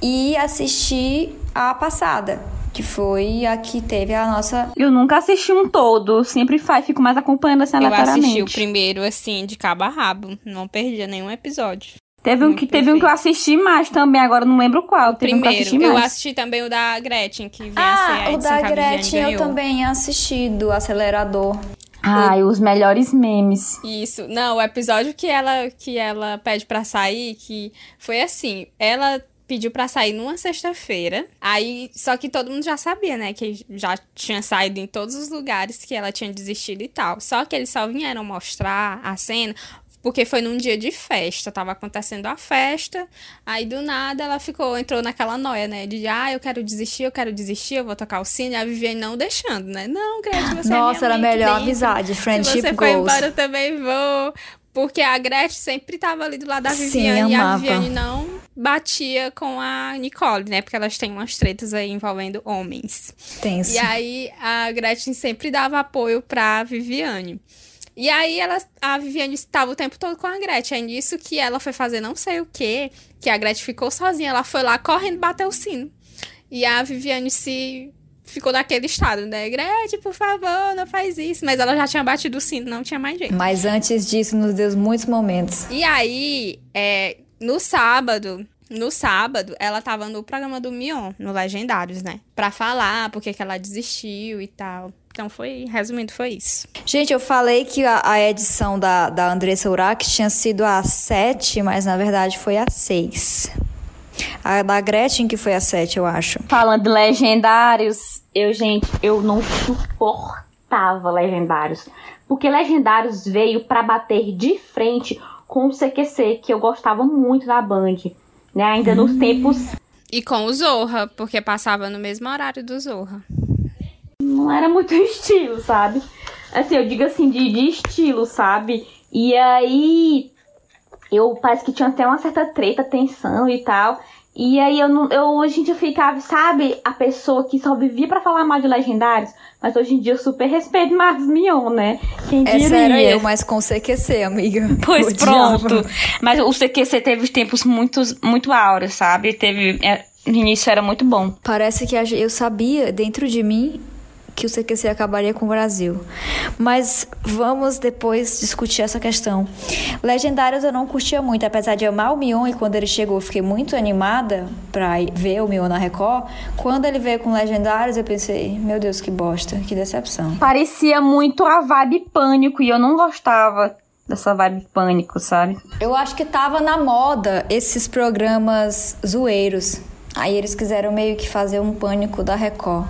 E assisti a passada, que foi a que teve a nossa. Eu nunca assisti um todo. Sempre faz, fico mais acompanhando assim Eu aleatoriamente. assisti o primeiro, assim, de cabo a rabo. Não perdia nenhum episódio. Teve um, que, teve um que eu assisti mais também, agora eu não lembro qual. Teve um que eu Primeiro, assisti eu mais. assisti também o da Gretchen, que vem a ser a Ah, o da Gretchen eu também assisti, do acelerador. Ai, os melhores memes. Isso. Não, o episódio que ela que ela pede pra sair, que foi assim, ela pediu pra sair numa sexta-feira. Aí, só que todo mundo já sabia, né, que já tinha saído em todos os lugares que ela tinha desistido e tal. Só que eles só vieram mostrar a cena porque foi num dia de festa, tava acontecendo a festa, aí do nada ela ficou, entrou naquela noia, né, de ah, eu quero desistir, eu quero desistir, eu vou tocar o sino, e a Viviane não deixando, né, não, Gretchen, você Nossa, é era minha mãe aqui melhor dentro. avisar de Se friendship você foi goals. embora, eu também vou. Porque a Gretchen sempre tava ali do lado da Sim, Viviane e a. Viviane não batia com a Nicole, né? Porque elas têm umas tretas aí envolvendo homens. Tenso. E aí a Gretchen sempre dava apoio pra Viviane. E aí ela, a Viviane estava o tempo todo com a Gretchen. É nisso que ela foi fazer não sei o que, que a Gretchen ficou sozinha. Ela foi lá correndo bater o sino. E a Viviane se ficou naquele estado, né? Gretchen, por favor, não faz isso. Mas ela já tinha batido o sino, não tinha mais jeito. Mas antes disso, nos deu muitos momentos. E aí, é, no sábado, no sábado, ela tava no programa do Mion, no Legendários, né? Pra falar porque que ela desistiu e tal. Então foi, resumindo, foi isso. Gente, eu falei que a, a edição da, da Andressa Urach tinha sido a 7, mas na verdade foi a 6. A da Gretchen que foi a 7, eu acho. Falando de legendários, eu, gente, eu não suportava legendários. Porque legendários veio pra bater de frente com o CQC, que eu gostava muito da Band. Né? Ainda nos tempos. E com o Zorra, porque passava no mesmo horário do Zorra. Não era muito estilo, sabe? Assim, eu digo assim, de, de estilo, sabe? E aí. Eu parece que tinha até uma certa treta, tensão e tal. E aí eu não. Eu, a gente ficava, sabe, a pessoa que só vivia pra falar mal de legendários. Mas hoje em dia eu super respeito Marcos Mion, né? Quem diria? Essa era eu, mas com CQC, amiga. Pois pronto. Mas o CQC teve tempos muito, muito áureos, sabe? Teve. é, no início era muito bom. Parece que eu sabia dentro de mim que o CQC acabaria com o Brasil. Mas vamos depois discutir essa questão. Legendários eu não curtia muito, apesar de amar o Mion e quando ele chegou eu fiquei muito animada pra ver o Mion na Record. Quando ele veio com Legendários eu pensei, meu Deus, que bosta, que decepção. Parecia muito a vibe pânico e eu não gostava dessa vibe pânico, sabe? Eu acho que tava na moda esses programas zoeiros. Aí eles quiseram meio que fazer um pânico da Record.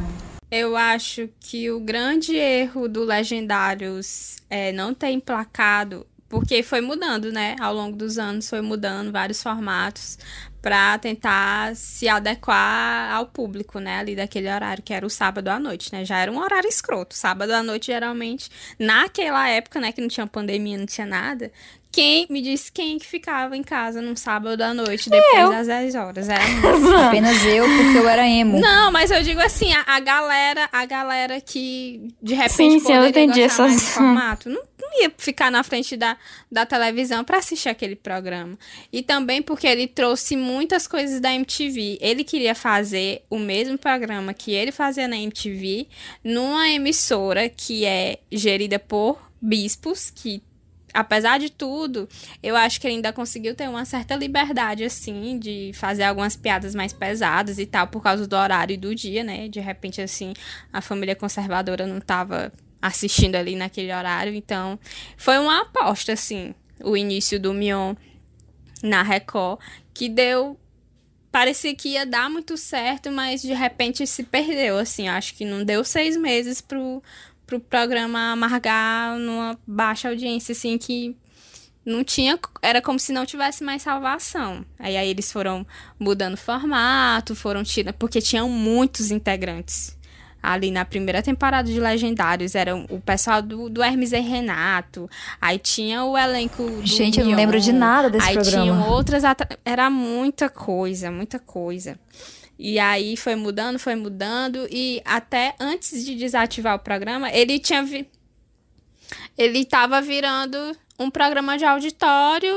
Eu acho que o grande erro do Legendários é não ter emplacado, porque foi mudando, né? Ao longo dos anos foi mudando vários formatos para tentar se adequar ao público, né? Ali daquele horário, que era o sábado à noite, né? Já era um horário escroto. Sábado à noite, geralmente, naquela época, né? Que não tinha pandemia, não tinha nada. Quem me disse quem que ficava em casa num sábado à noite depois das 10 horas? Era muito Apenas eu, porque eu era emo. não, mas eu digo assim, a, a galera, a galera que de repente Sim, sim, eu entendi mais essas- do formato, não, não ia ficar na frente da, da televisão pra assistir aquele programa. E também porque ele trouxe muitas coisas da MTV. Ele queria fazer o mesmo programa que ele fazia na MTV numa emissora que é gerida por bispos que apesar de tudo, eu acho que ele ainda conseguiu ter uma certa liberdade, assim, de fazer algumas piadas mais pesadas e tal, por causa do horário e do dia, né? De repente, assim, a família conservadora não tava assistindo ali naquele horário, então foi uma aposta, assim, o início do Mion na Record, que deu parecia que ia dar muito certo, mas de repente se perdeu, assim. Acho que não deu seis meses pro, pro programa amargar numa baixa audiência, assim, que não tinha. Era como se não tivesse mais salvação. Aí, aí eles foram mudando formato, foram tirando. Porque tinham muitos integrantes ali na primeira temporada de Legendários. Era o pessoal do, do Hermes e Renato. Aí tinha o elenco Gente, eu não lembro de nada desse aí programa. Aí tinham outras... Era muita coisa, muita coisa. E aí foi mudando, foi mudando. E até antes de desativar o programa, ele tinha... Vi... Ele tava virando um programa de auditório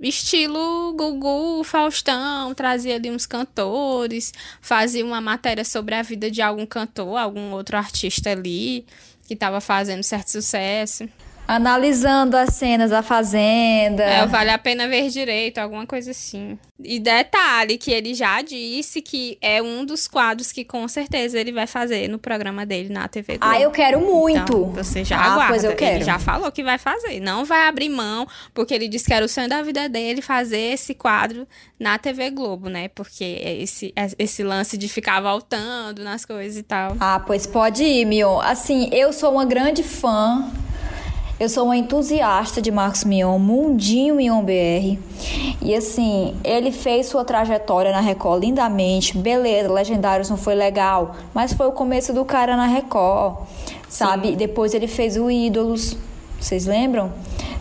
estilo Gugu, Faustão, trazia ali uns cantores, fazia uma matéria sobre a vida de algum cantor, algum outro artista ali que estava fazendo certo sucesso. Analisando as cenas da Fazenda. É, vale a pena ver direito, alguma coisa assim. E detalhe que ele já disse que é um dos quadros que com certeza ele vai fazer no programa dele na TV Globo. Ah, eu quero muito. Então, você já ah, aguarda. Pois eu quero. Ele já falou que vai fazer. Não vai abrir mão, porque ele disse que era o sonho da vida dele fazer esse quadro na TV Globo, né? Porque esse, esse lance de ficar voltando nas coisas e tal. Ah, pois pode ir, Mion. Assim, eu sou uma grande fã eu sou uma entusiasta de Marcos Mion, Mundinho Mion BR. E assim, ele fez sua trajetória na Record lindamente. Beleza, Legendários não foi legal, mas foi o começo do cara na Record, sabe? Sim. Depois ele fez o Ídolos, vocês lembram?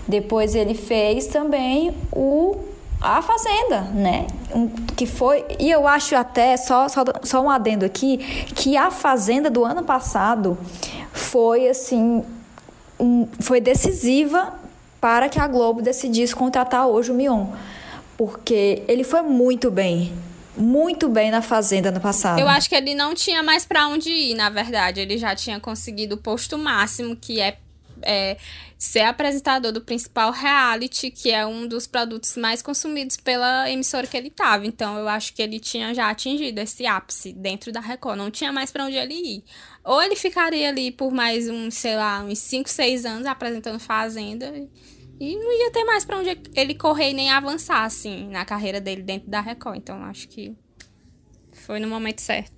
Depois ele fez também o a Fazenda, né? Um, que foi. E eu acho até, só, só, só um adendo aqui, que a Fazenda do ano passado foi assim um, foi decisiva para que a Globo decidisse contratar hoje o Mion. Porque ele foi muito bem. Muito bem na Fazenda no passado. Eu acho que ele não tinha mais para onde ir, na verdade. Ele já tinha conseguido o posto máximo, que é, é ser apresentador do principal reality, que é um dos produtos mais consumidos pela emissora que ele estava. Então eu acho que ele tinha já atingido esse ápice dentro da Record. Não tinha mais para onde ele ir. Ou ele ficaria ali por mais uns, sei lá, uns 5, 6 anos apresentando Fazenda e não ia ter mais para onde ele correr nem avançar, assim, na carreira dele dentro da Record. Então, acho que foi no momento certo.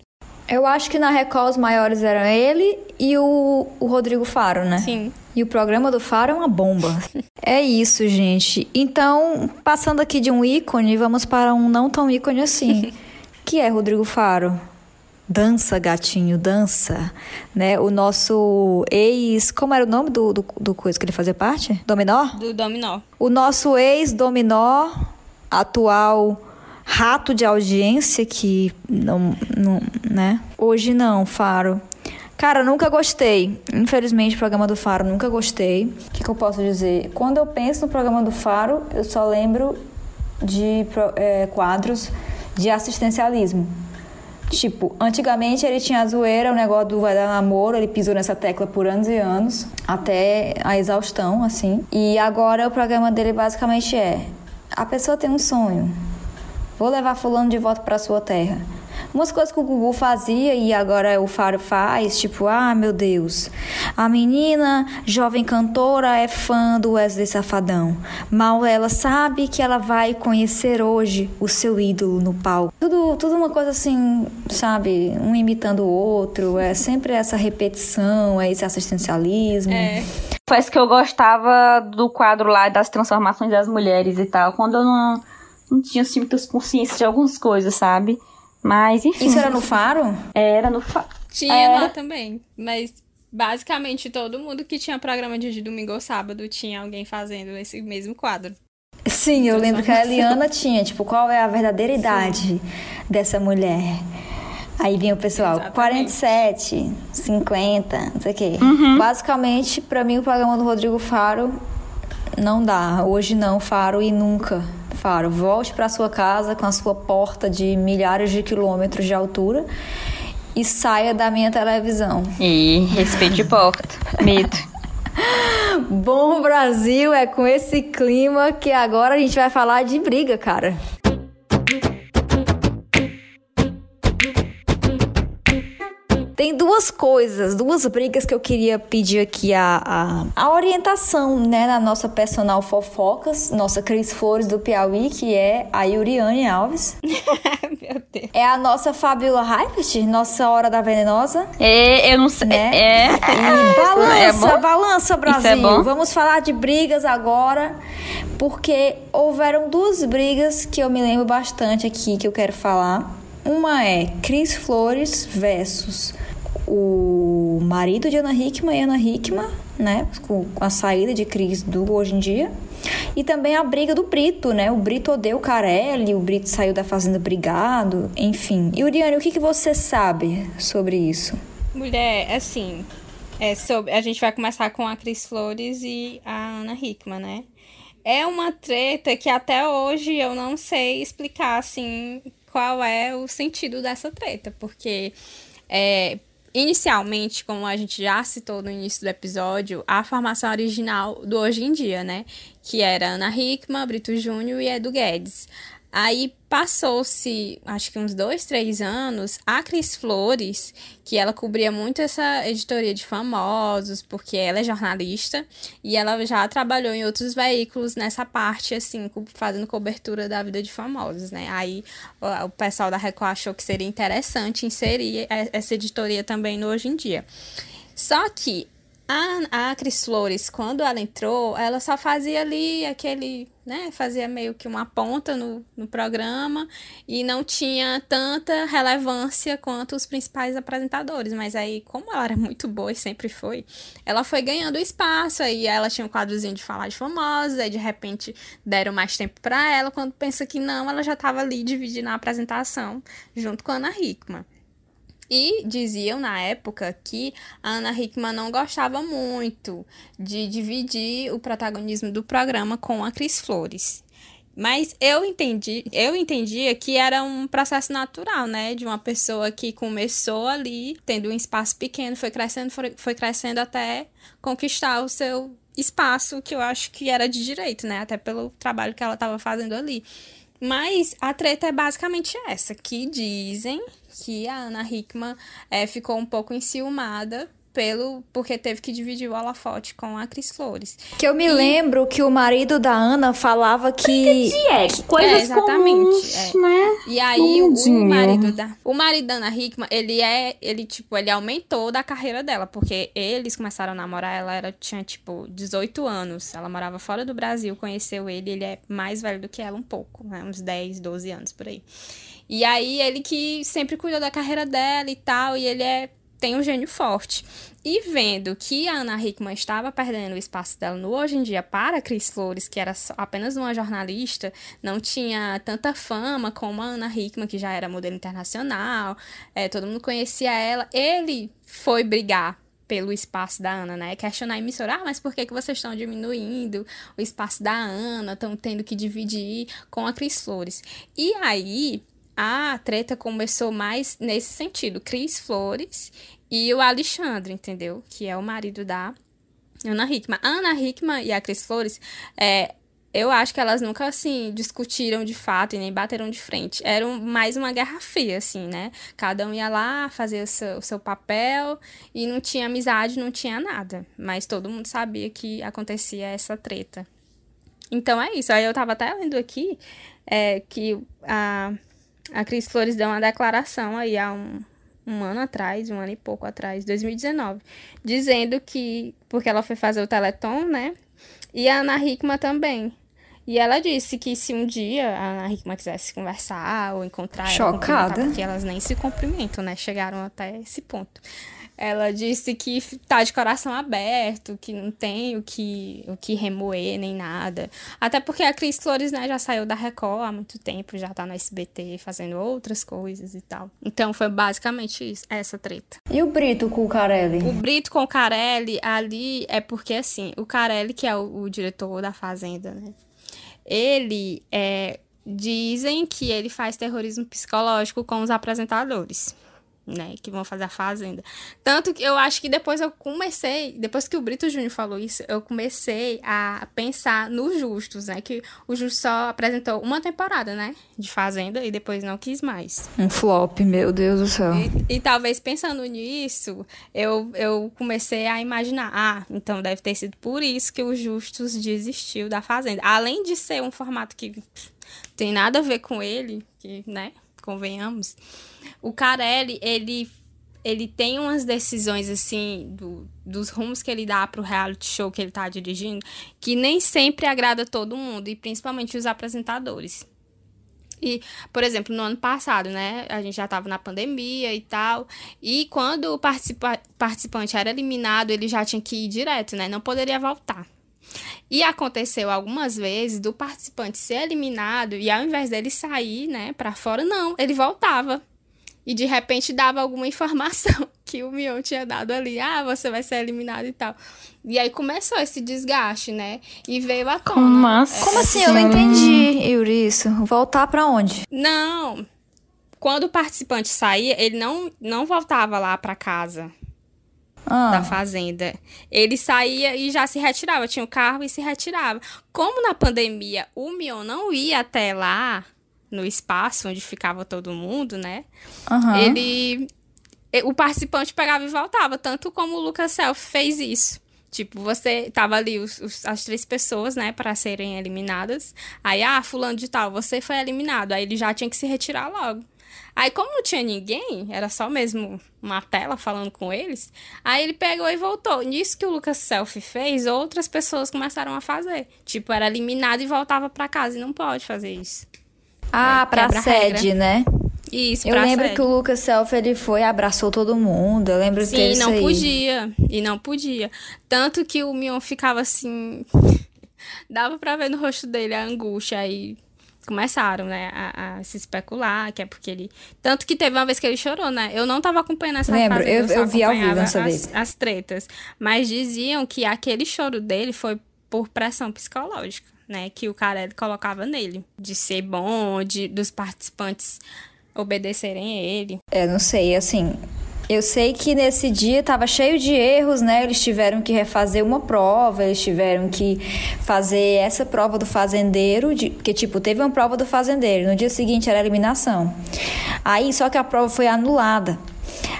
Eu acho que na Record os maiores eram ele e o, o Rodrigo Faro, né? Sim. E o programa do Faro é uma bomba. é isso, gente. Então, passando aqui de um ícone, vamos para um não tão ícone assim. que é Rodrigo Faro. Dança, gatinho, dança, né? O nosso ex... Como era o nome do, do, do coisa que ele fazia parte? Dominó? Do Dominó. O nosso ex-Dominó, atual rato de audiência, que não, não... né? Hoje não, Faro. Cara, nunca gostei. Infelizmente, o programa do Faro nunca gostei. O que, que eu posso dizer? Quando eu penso no programa do Faro, eu só lembro de é, quadros de assistencialismo Tipo, antigamente ele tinha a zoeira, o negócio do vai dar namoro, ele pisou nessa tecla por anos e anos, até a exaustão, assim. E agora o programa dele basicamente é: a pessoa tem um sonho, vou levar fulano de volta para sua terra. Umas coisas que o Gugu fazia e agora o Faro faz, tipo, ah, meu Deus, a menina jovem cantora é fã do Wesley Safadão. Mal ela sabe que ela vai conhecer hoje o seu ídolo no palco. Tudo, tudo uma coisa assim, sabe? Um imitando o outro, é sempre essa repetição, é esse assistencialismo. É. Isso que eu gostava do quadro lá das transformações das mulheres e tal, quando eu não, não tinha assim, muitas consciências de algumas coisas, sabe? Mas, enfim. Isso era no Faro? Era no Faro. Tinha era. lá também. Mas basicamente todo mundo que tinha programa de domingo ou sábado tinha alguém fazendo esse mesmo quadro. Sim, eu lembro que a Eliana tinha, tipo, qual é a verdadeira idade Sim. dessa mulher? Aí vinha o pessoal, Exatamente. 47, 50, não sei o quê. Uhum. Basicamente, para mim, o programa do Rodrigo Faro não dá. Hoje não, Faro e nunca. Faro, volte para sua casa com a sua porta de milhares de quilômetros de altura e saia da minha televisão. E respeite porta. Medo. Bom, Brasil, é com esse clima que agora a gente vai falar de briga, cara. Tem duas coisas, duas brigas que eu queria pedir aqui a, a, a orientação, né, na nossa personal fofocas, nossa Cris Flores do Piauí, que é a Yuriane Alves. Meu Deus. É a nossa Fabiola Heifert, nossa Hora da Venenosa. É, eu não sei. Né? É, E balança, é balança, Brasil. é bom? Vamos falar de brigas agora, porque houveram duas brigas que eu me lembro bastante aqui que eu quero falar. Uma é Cris Flores versus o marido de Ana Hickman e Ana Hickman, né? Com, a saída de Cris do Hoje em Dia. E também a briga do Brito, né? O Brito odeia o Carelli, o Brito saiu da fazenda brigado, enfim. E Uriane, o que, que você sabe sobre isso? Mulher, assim, é sobre, a gente vai começar com a Cris Flores e a Ana Hickman, né? É uma treta que até hoje eu não sei explicar, assim, qual é o sentido dessa treta, porque é, inicialmente, como a gente já citou no início do episódio, a formação original do Hoje em Dia, né? Que era Ana Hickman, Brito Júnior e Edu Guedes. Aí passou-se, acho que uns dois, três anos, a Cris Flores, que ela cobria muito essa editoria de famosos, porque ela é jornalista, e ela já trabalhou em outros veículos nessa parte, assim, fazendo cobertura da vida de famosos, né? Aí o, pessoal da Record achou que seria interessante inserir essa editoria também no Hoje em Dia. Só que a, a Cris Flores, quando ela entrou, ela só fazia ali aquele, né? Fazia meio que uma ponta no, no programa e não tinha tanta relevância quanto os principais apresentadores. Mas aí, como ela era muito boa e sempre foi, ela foi ganhando espaço. Aí ela tinha um quadrozinho de falar de famosos, aí de repente deram mais tempo pra ela. Quando pensa que não, ela já tava ali dividindo a apresentação junto com a Ana Hickman. E diziam na época que a Ana Hickman não gostava muito de dividir o protagonismo do programa com a Cris Flores. Mas eu entendi, eu entendia que era um processo natural, né? De uma pessoa que começou ali, tendo um espaço pequeno, foi crescendo, foi, foi crescendo até conquistar o seu espaço, que eu acho que era de direito, né? Até pelo trabalho que ela estava fazendo ali. Mas a treta é basicamente essa, que dizem que a Ana Hickman é, ficou um pouco enciumada pelo porque teve que dividir o holofote com a Cris Flores. Que eu me lembro que o marido da Ana falava que. é, coisas É, exatamente, comuns, é. né? E aí o marido da o marido da Ana Hickman, ele é, ele tipo, ele aumentou da carreira dela, porque eles começaram a namorar, ela era tinha tipo 18 anos, ela morava fora do Brasil, conheceu ele, ele é mais velho do que ela um pouco, né, uns 10, 12 anos por aí. E aí ele que sempre cuidou da carreira dela e tal, e ele é tem um gênio forte. E vendo que a Ana Hickman estava perdendo o espaço dela no Hoje em Dia para a Cris Flores, que era apenas uma jornalista, não tinha tanta fama como a Ana Hickman, que já era modelo internacional, é, todo mundo conhecia ela, ele foi brigar pelo espaço da Ana, né? Questionar a emissora, ah, mas por que, que vocês estão diminuindo o espaço da Ana, estão tendo que dividir com a Cris Flores. E aí, a treta começou mais nesse sentido, Cris Flores e o Alexandre, entendeu? Que é o marido da Ana Hickman. A Ana Hickman e a Cris Flores, é, eu acho que elas nunca, assim, discutiram de fato e nem bateram de frente. Era mais uma guerra fria, assim, né? Cada um ia lá fazer o seu, o seu papel e não tinha amizade, não tinha nada. Mas todo mundo sabia que acontecia essa treta. Então é isso. Aí eu tava até lendo aqui é, que a, a Cris Flores deu uma declaração aí há um, um ano atrás, um ano e pouco atrás, 2019, dizendo que, porque ela foi fazer o Teleton, né? E a Ana Hickman também. E ela disse que se um dia a Ana Hickman quisesse conversar ou encontrar ela, Chocada. cumprimentar, porque elas nem se cumprimentam, né? Chegaram até esse ponto. Ela disse que tá de coração aberto, que não tem o que, o que remoer nem nada. Até porque a Cris Flores, né, já saiu da Record há muito tempo, já tá no SBT fazendo outras coisas e tal. Então foi basicamente isso, essa treta. E o Brito com o Carelli? O Brito com o Carelli ali é porque, assim, o Carelli, que é o, o diretor da Fazenda, né? Ele é. Dizem que ele faz terrorismo psicológico com os apresentadores. Né, que vão fazer a fazenda. Tanto que eu acho que depois eu comecei, depois que o Brito Júnior falou isso, eu comecei a pensar nos Justos, né, que o Justo só apresentou uma temporada, né, de fazenda e depois não quis mais. Um flop, meu Deus do céu. E, e talvez pensando nisso, eu, eu comecei a imaginar, ah, então deve ter sido por isso que o Justus desistiu da fazenda. Além de ser um formato que tem nada a ver com ele, que, né, convenhamos. O Carelli, ele ele tem umas decisões assim do, dos rumos que ele dá pro reality show que ele tá dirigindo que nem sempre agrada todo mundo e principalmente os apresentadores. E, por exemplo, no ano passado, né, a gente já estava na pandemia e tal, e quando o participa participante era eliminado, ele já tinha que ir direto, né, não poderia voltar. E aconteceu algumas vezes do participante ser eliminado e ao invés dele sair, né, para fora, não, ele voltava. E de repente dava alguma informação que o Mion tinha dado ali, ah, você vai ser eliminado e tal. E aí começou esse desgaste, né? E veio à tona. Como, assim? Como assim? Eu não entendi, Yuri, isso. Voltar para onde? Não. Quando o participante saía, ele não, não voltava lá para casa ah. da fazenda. Ele saía e já se retirava. Tinha o um carro e se retirava. Como na pandemia o Mion não ia até lá, no espaço onde ficava todo mundo, né? Uhum. Ele. O participante pegava e voltava, tanto como o Lucas Self fez isso. Tipo, você tava ali os, os, as três pessoas, né, para serem eliminadas. Aí, ah, fulano de tal, você foi eliminado. Aí ele já tinha que se retirar logo. Aí, como não tinha ninguém, era só mesmo uma tela falando com eles, aí ele pegou e voltou. Nisso que o Lucas Selfie fez, outras pessoas começaram a fazer. Tipo, era eliminado e voltava para casa. E não pode fazer isso. Ah, é, pra sede, né? Isso, Eu lembro sede. que o Lucas Self ele foi, abraçou todo mundo. Eu lembro Sim, que não aí. podia. E não podia. Tanto que o Mion ficava assim. Dava pra ver no rosto dele a angústia. Aí começaram, né, a, a, se especular, que é porque ele. Tanto que teve uma vez que ele chorou, né? Eu não tava acompanhando essa Lembro, fase, eu, eu, eu vi ao vivo essa vez. As tretas. Mas diziam que aquele choro dele foi por pressão psicológica, né? Que o cara colocava nele. De ser bom, de, dos participantes obedecerem a ele. É, não sei, assim, eu sei que nesse dia estava cheio de erros, né? Eles tiveram que refazer uma prova, eles tiveram que fazer essa prova do fazendeiro, de, porque tipo, teve uma prova do fazendeiro, no dia seguinte era eliminação. Aí só que a prova foi anulada.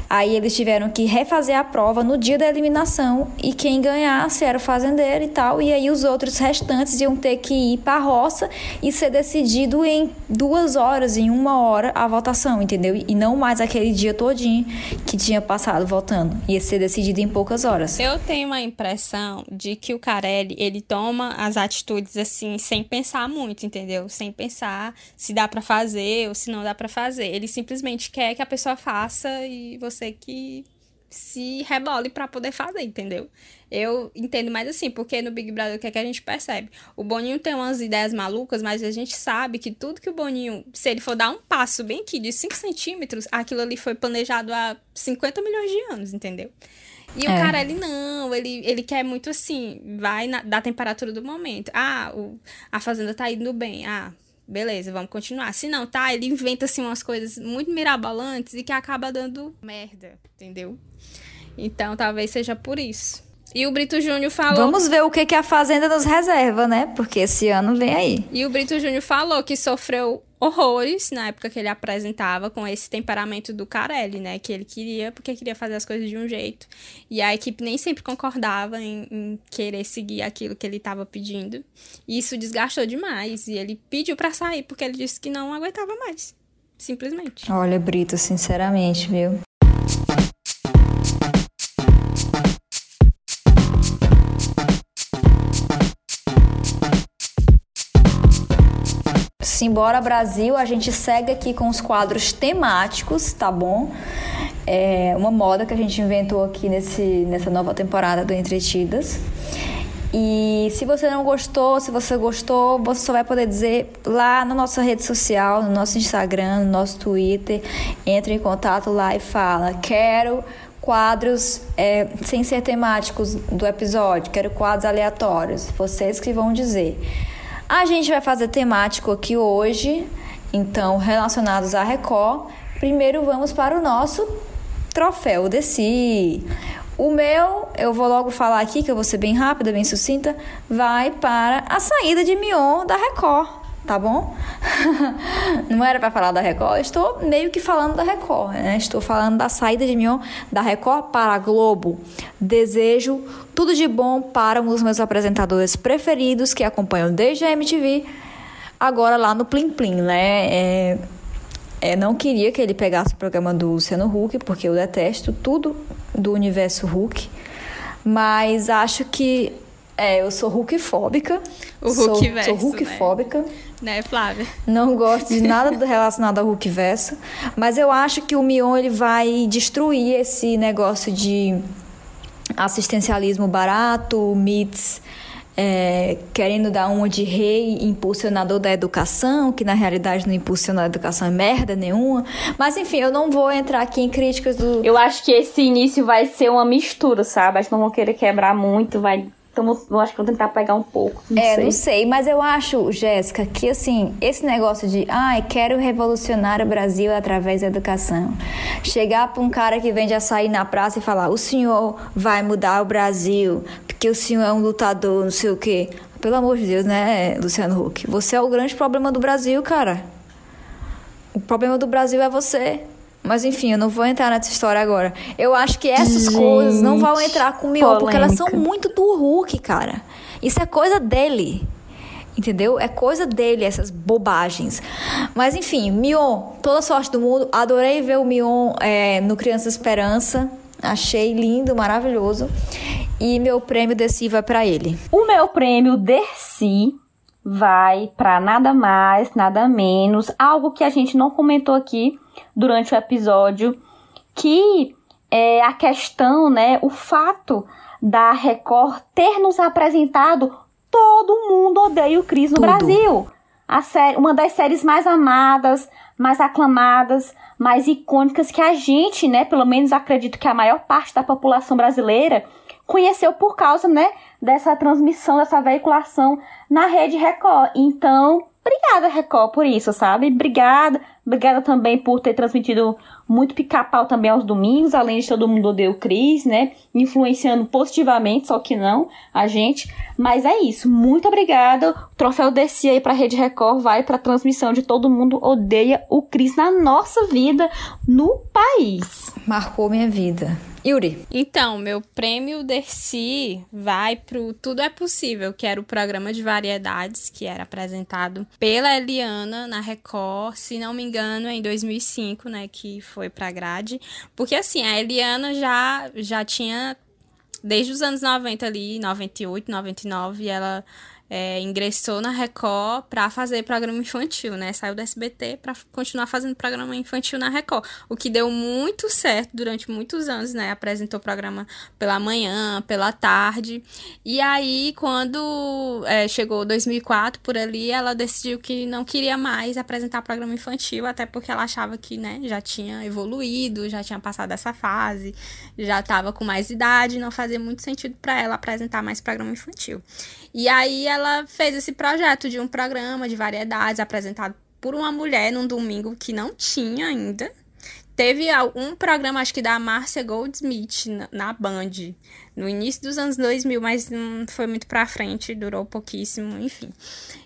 Aí eles tiveram que refazer a prova no dia da eliminação e quem ganhasse era o fazendeiro e tal. E aí os outros restantes iam ter que ir para a roça e ser decidido em duas horas, em uma hora a votação, entendeu? E não mais aquele dia todinho que tinha passado votando. Ia ser decidido em poucas horas. Eu tenho uma impressão de que o Carelli, ele toma as atitudes assim, sem pensar muito, entendeu? Sem pensar se dá para fazer ou se não dá para fazer. Ele simplesmente quer que a pessoa faça e você você que se rebole para poder fazer, entendeu? Eu entendo mais assim, porque no Big Brother o que, é que a gente percebe? O Boninho tem umas ideias malucas, mas a gente sabe que tudo que o Boninho, se ele for dar um passo bem aqui de 5 centímetros, aquilo ali foi planejado há 50 milhões de anos, entendeu? E é. o cara, ele não, ele, ele quer muito assim, vai na, da temperatura do momento. Ah, o, a fazenda tá indo bem. Ah, beleza, vamos continuar. Se não, tá, ele inventa assim umas coisas muito mirabolantes e que acaba dando merda, entendeu? Então, talvez seja por isso. E o Brito Júnior falou. Vamos ver o que, que a Fazenda nos reserva, né? Porque esse ano vem aí. E o Brito Júnior falou que sofreu horrores na época que ele apresentava com esse temperamento do Carelli, né? Que ele queria, porque queria fazer as coisas de um jeito. E a equipe nem sempre concordava em, em querer seguir aquilo que ele estava pedindo. E isso desgastou demais. E ele pediu para sair, porque ele disse que não aguentava mais. Simplesmente. Olha, Brito, sinceramente, viu? Simbora Brasil, a gente segue aqui com os quadros temáticos, tá bom? É uma moda que a gente inventou aqui nesse, nessa nova temporada do Entretidas. E se você não gostou, se você gostou, você só vai poder dizer lá na nossa rede social, no nosso Instagram, no nosso Twitter. Entre em contato lá e fala: quero quadros é, sem ser temáticos do episódio, quero quadros aleatórios. Vocês que vão dizer. A gente vai fazer temático aqui hoje, então relacionados à Record. Primeiro vamos para o nosso troféu Desi. O meu, eu vou logo falar aqui, que eu vou ser bem rápida, bem sucinta, vai para a saída de Mion da Record, tá bom? Não era para falar da Record, eu estou meio que falando da Record, né? Estou falando da saída de Mion da Record para a Globo. Desejo tudo de bom para um dos meus apresentadores preferidos que acompanham desde a MTV, agora lá no Plim Plim, né? É, é, não queria que ele pegasse o programa do Luciano Huck, porque eu detesto tudo do universo Hulk, mas acho que é, eu sou Hulkfóbica. O Hulk sou, sou Hulkfóbica. Né? Né, Flávia? Não gosto de nada relacionado ao Hulkverso, mas eu acho que o Mion ele vai destruir esse negócio de assistencialismo barato, meets é, querendo dar uma de rei impulsionador da educação, que na realidade não impulsiona a educação é merda nenhuma. Mas enfim, eu não vou entrar aqui em críticas do. Eu acho que esse início vai ser uma mistura, sabe? Acho que não vão querer quebrar muito, vai então, eu acho que vou tentar pegar um pouco. Não é, sei. não sei, mas eu acho, Jéssica, que assim, esse negócio de, ai, ah, quero revolucionar o Brasil através da educação. Chegar para um cara que vende açaí na praça e falar, o senhor vai mudar o Brasil, porque o senhor é um lutador, não sei o quê. Pelo amor de Deus, né, Luciano Huck? Você é o grande problema do Brasil, cara. O problema do Brasil é você. Mas enfim, eu não vou entrar nessa história agora. Eu acho que essas Gente, coisas não vão entrar com o Mion, porque elas são muito do Hulk, cara. Isso é coisa dele. Entendeu? É coisa dele, essas bobagens. Mas enfim, Mion, toda sorte do mundo. Adorei ver o Mion é, no Criança Esperança. Achei lindo, maravilhoso. E meu prêmio Desi vai para ele. O meu prêmio Desi vai para nada mais, nada menos, algo que a gente não comentou aqui durante o episódio, que é a questão, né, o fato da Record ter nos apresentado Todo Mundo Odeia o Cris no Tudo. Brasil. A série, uma das séries mais amadas, mais aclamadas, mais icônicas que a gente, né, pelo menos acredito que a maior parte da população brasileira conheceu por causa, né, dessa transmissão, dessa veiculação na rede Record. Então, obrigada, Record, por isso, sabe? Obrigada. Obrigada também por ter transmitido muito pica-pau também aos domingos, além de todo mundo odeia o Cris, né? Influenciando positivamente, só que não a gente. Mas é isso. Muito obrigada. O troféu desse aí pra Rede Record vai pra transmissão de Todo Mundo Odeia o Cris na nossa vida no país. Marcou minha vida. Yuri. Então, meu prêmio Dercy vai pro Tudo é Possível, que era o programa de variedades que era apresentado pela Eliana na Record, se não me engano, em 2005, né, que foi pra grade. Porque assim, a Eliana já já tinha desde os anos 90 ali, 98, 99, ela é, ingressou na Record para fazer programa infantil, né? Saiu do SBT para continuar fazendo programa infantil na Record, o que deu muito certo durante muitos anos, né? Apresentou programa pela manhã, pela tarde. E aí, quando é, chegou 2004 por ali, ela decidiu que não queria mais apresentar programa infantil, até porque ela achava que, né, já tinha evoluído, já tinha passado essa fase, já estava com mais idade, não fazia muito sentido para ela apresentar mais programa infantil. E aí ela fez esse projeto de um programa de variedades apresentado por uma mulher num domingo que não tinha ainda. Teve algum programa, acho que da Márcia Goldsmith na Band, no início dos anos 2000, mas não foi muito pra frente, durou pouquíssimo, enfim.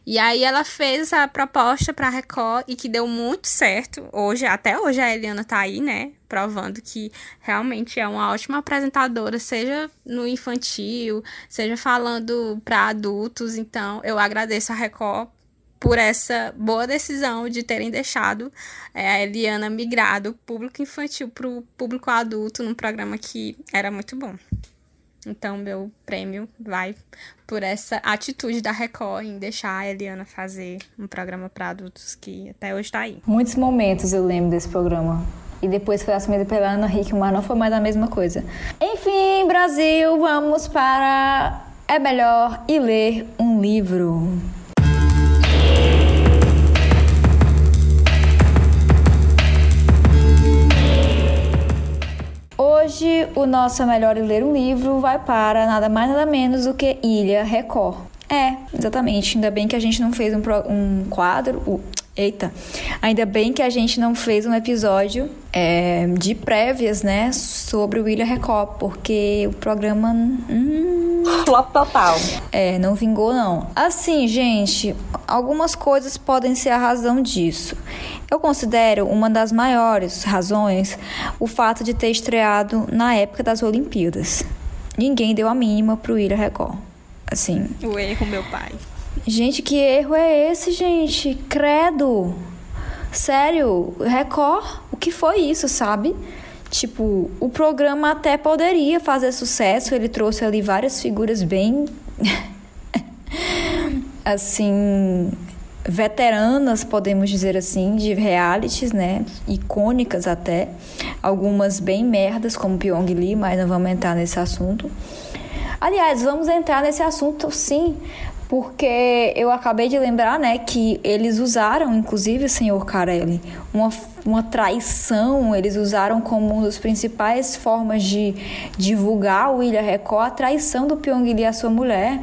E aí ela fez essa proposta pra Record e que deu muito certo. Hoje, até hoje a Eliana tá aí, né? Provando que realmente é uma ótima apresentadora, seja no infantil, seja falando para adultos. Então, eu agradeço a Record por essa boa decisão de terem deixado é, a Eliana migrar do público infantil para o público adulto num programa que era muito bom. Então, meu prêmio vai por essa atitude da Record em deixar a Eliana fazer um programa para adultos que até hoje está aí. Muitos momentos eu lembro desse programa. E depois foi assumido pela Ana Hickman, mas não foi mais a mesma coisa. Enfim, Brasil, vamos para É Melhor ir ler um livro. Hoje, o nosso Melhor Ler um Livro vai para nada mais nada menos do que Ilha Record. É, exatamente. Ainda bem que a gente não fez um, um quadro, Eita, ainda bem que a gente não fez um episódio é, de prévias, né, sobre o William Record, porque o programa. Hum, Flop total. É, não vingou, não. Assim, gente, algumas coisas podem ser a razão disso. Eu considero uma das maiores razões o fato de ter estreado na época das Olimpíadas. Ninguém deu a mínima pro William Record. Assim. O erro, meu pai. Gente, que erro é esse, gente? Credo. Sério, Record, o que foi isso, sabe? Tipo, o programa até poderia fazer sucesso, ele trouxe ali várias figuras bem. assim. veteranas, podemos dizer assim, de realities, né? Icônicas até. Algumas bem merdas, como Pyong Lee, mas não vamos entrar nesse assunto. Aliás, vamos entrar nesse assunto sim, porque eu acabei de lembrar, né, que eles usaram, inclusive, senhor Carelli, uma, uma traição, eles usaram como uma das principais formas de divulgar o Ilha Record a traição do Pyong Lee à sua mulher.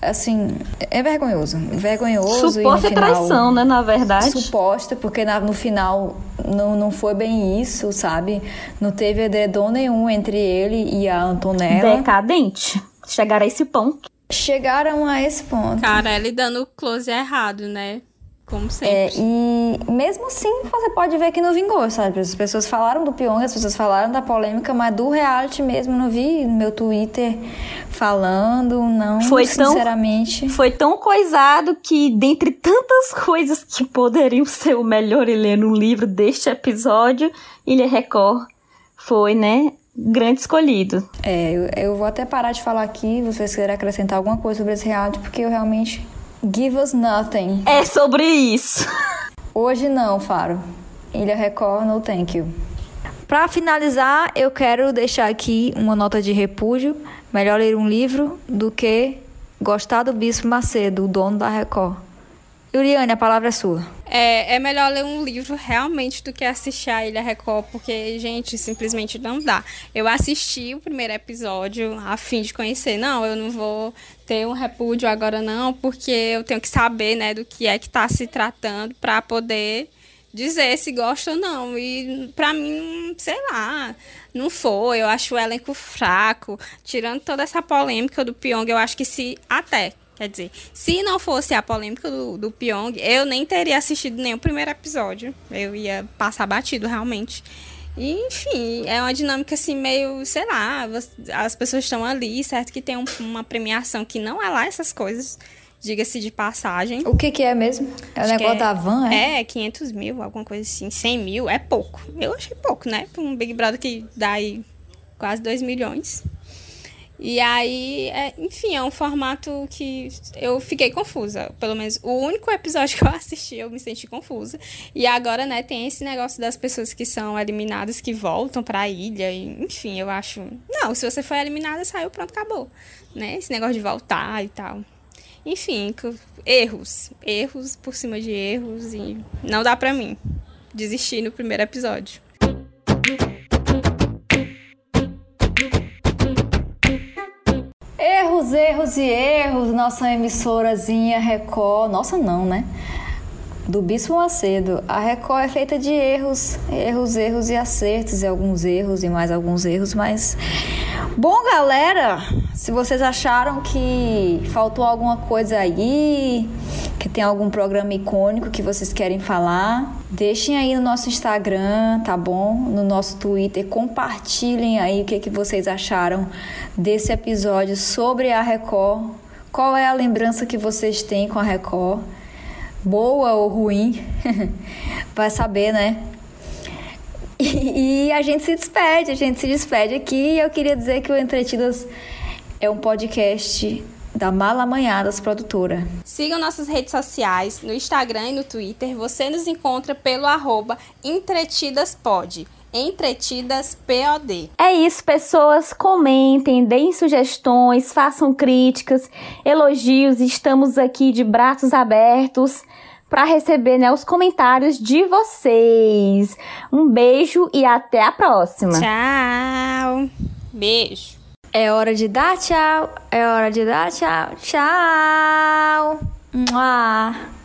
Assim, é vergonhoso. Vergonhoso. Suposta e final, traição, né, na verdade. Suposta, porque na, no final não, não foi bem isso, sabe? Não teve edredom nenhum entre ele e a Antonella. Decadente. Chegar a esse ponto. Chegaram a esse ponto. Cara, ele dando close errado, né? Como É, sempre. e mesmo assim, você pode ver que não vingou, sabe? As pessoas falaram do Pyong, as pessoas falaram da polêmica, mas do reality mesmo, não vi no meu Twitter falando, não, Foi tão- sinceramente. Foi tão coisado que, dentre tantas coisas que poderiam ser o melhor e ler no livro deste episódio, Ilha Record foi, né, grande escolhido. É, eu, eu vou até parar de falar aqui, vocês querem acrescentar alguma coisa sobre esse reality, porque eu realmente... Give us nothing. É sobre isso. Hoje não, Faro. Ilha Record, no thank you. Pra finalizar, eu quero deixar aqui uma nota de repúdio. Melhor ler um livro do que gostar do Bispo Macedo, o dono da Record. Yuriane, a palavra é sua. É, é melhor ler um livro realmente do que assistir a Ilha Record, porque, gente, simplesmente não dá. Eu assisti o primeiro episódio a fim de conhecer. Não, eu não vou ter um repúdio agora, não, porque eu tenho que saber, né, do que é que tá se tratando para poder dizer se gosta ou não. E pra mim, sei lá, não foi. Eu acho o elenco fraco. Tirando toda essa polêmica do Pyong, eu acho que se até. Quer dizer, se não fosse a polêmica do, do Pyong, eu nem teria assistido nem o primeiro episódio. Eu ia passar batido, realmente. E, enfim, é uma dinâmica assim meio, sei lá, as pessoas estão ali, certo que tem um- uma premiação que não é lá essas coisas, diga-se de passagem. O que que é mesmo? É o Acho negócio da van, é? É, 500 mil, alguma coisa assim. 100 mil é pouco. Eu achei pouco, né? Pra um Big Brother que dá aí quase 2 milhões. E aí, é, enfim, é um formato que eu fiquei confusa. Pelo menos o único episódio que eu assisti, eu me senti confusa. E agora, né, tem esse negócio das pessoas que são eliminadas, que voltam pra ilha. E, enfim, eu acho. Não, se você foi eliminada, saiu, pronto, acabou. Né? Esse negócio de voltar e tal. Enfim, erros. Erros por cima de erros. E não dá pra mim desistir no primeiro episódio. Erros, e erros, nossa emissorazinha Record. Nossa, não, né? Do Bispo Macedo. A Record é feita de erros, erros, erros e acertos, e alguns erros e mais alguns erros, mas. Bom, galera, se vocês acharam que faltou alguma coisa aí, que tem algum programa icônico que vocês querem falar, deixem aí no nosso Instagram, tá bom? No nosso Twitter, compartilhem aí o que, que vocês acharam desse episódio sobre a Record. Qual é a lembrança que vocês têm com a Record? Boa ou ruim? Vai saber, né? E, a gente se despede, a gente se despede aqui. Eu queria dizer que o Entretidas é um podcast da Malamanhadas Produtora. Sigam nossas redes sociais, no Instagram e no Twitter. Você nos encontra pelo arroba entretidaspod. Entretidaspod. É isso, pessoas. Comentem, deem sugestões, façam críticas, elogios. Estamos aqui de braços abertos para receber né, os comentários de vocês. Um beijo e até a próxima. Tchau. Beijo. É hora de dar tchau, é hora de dar tchau, tchau. Mua.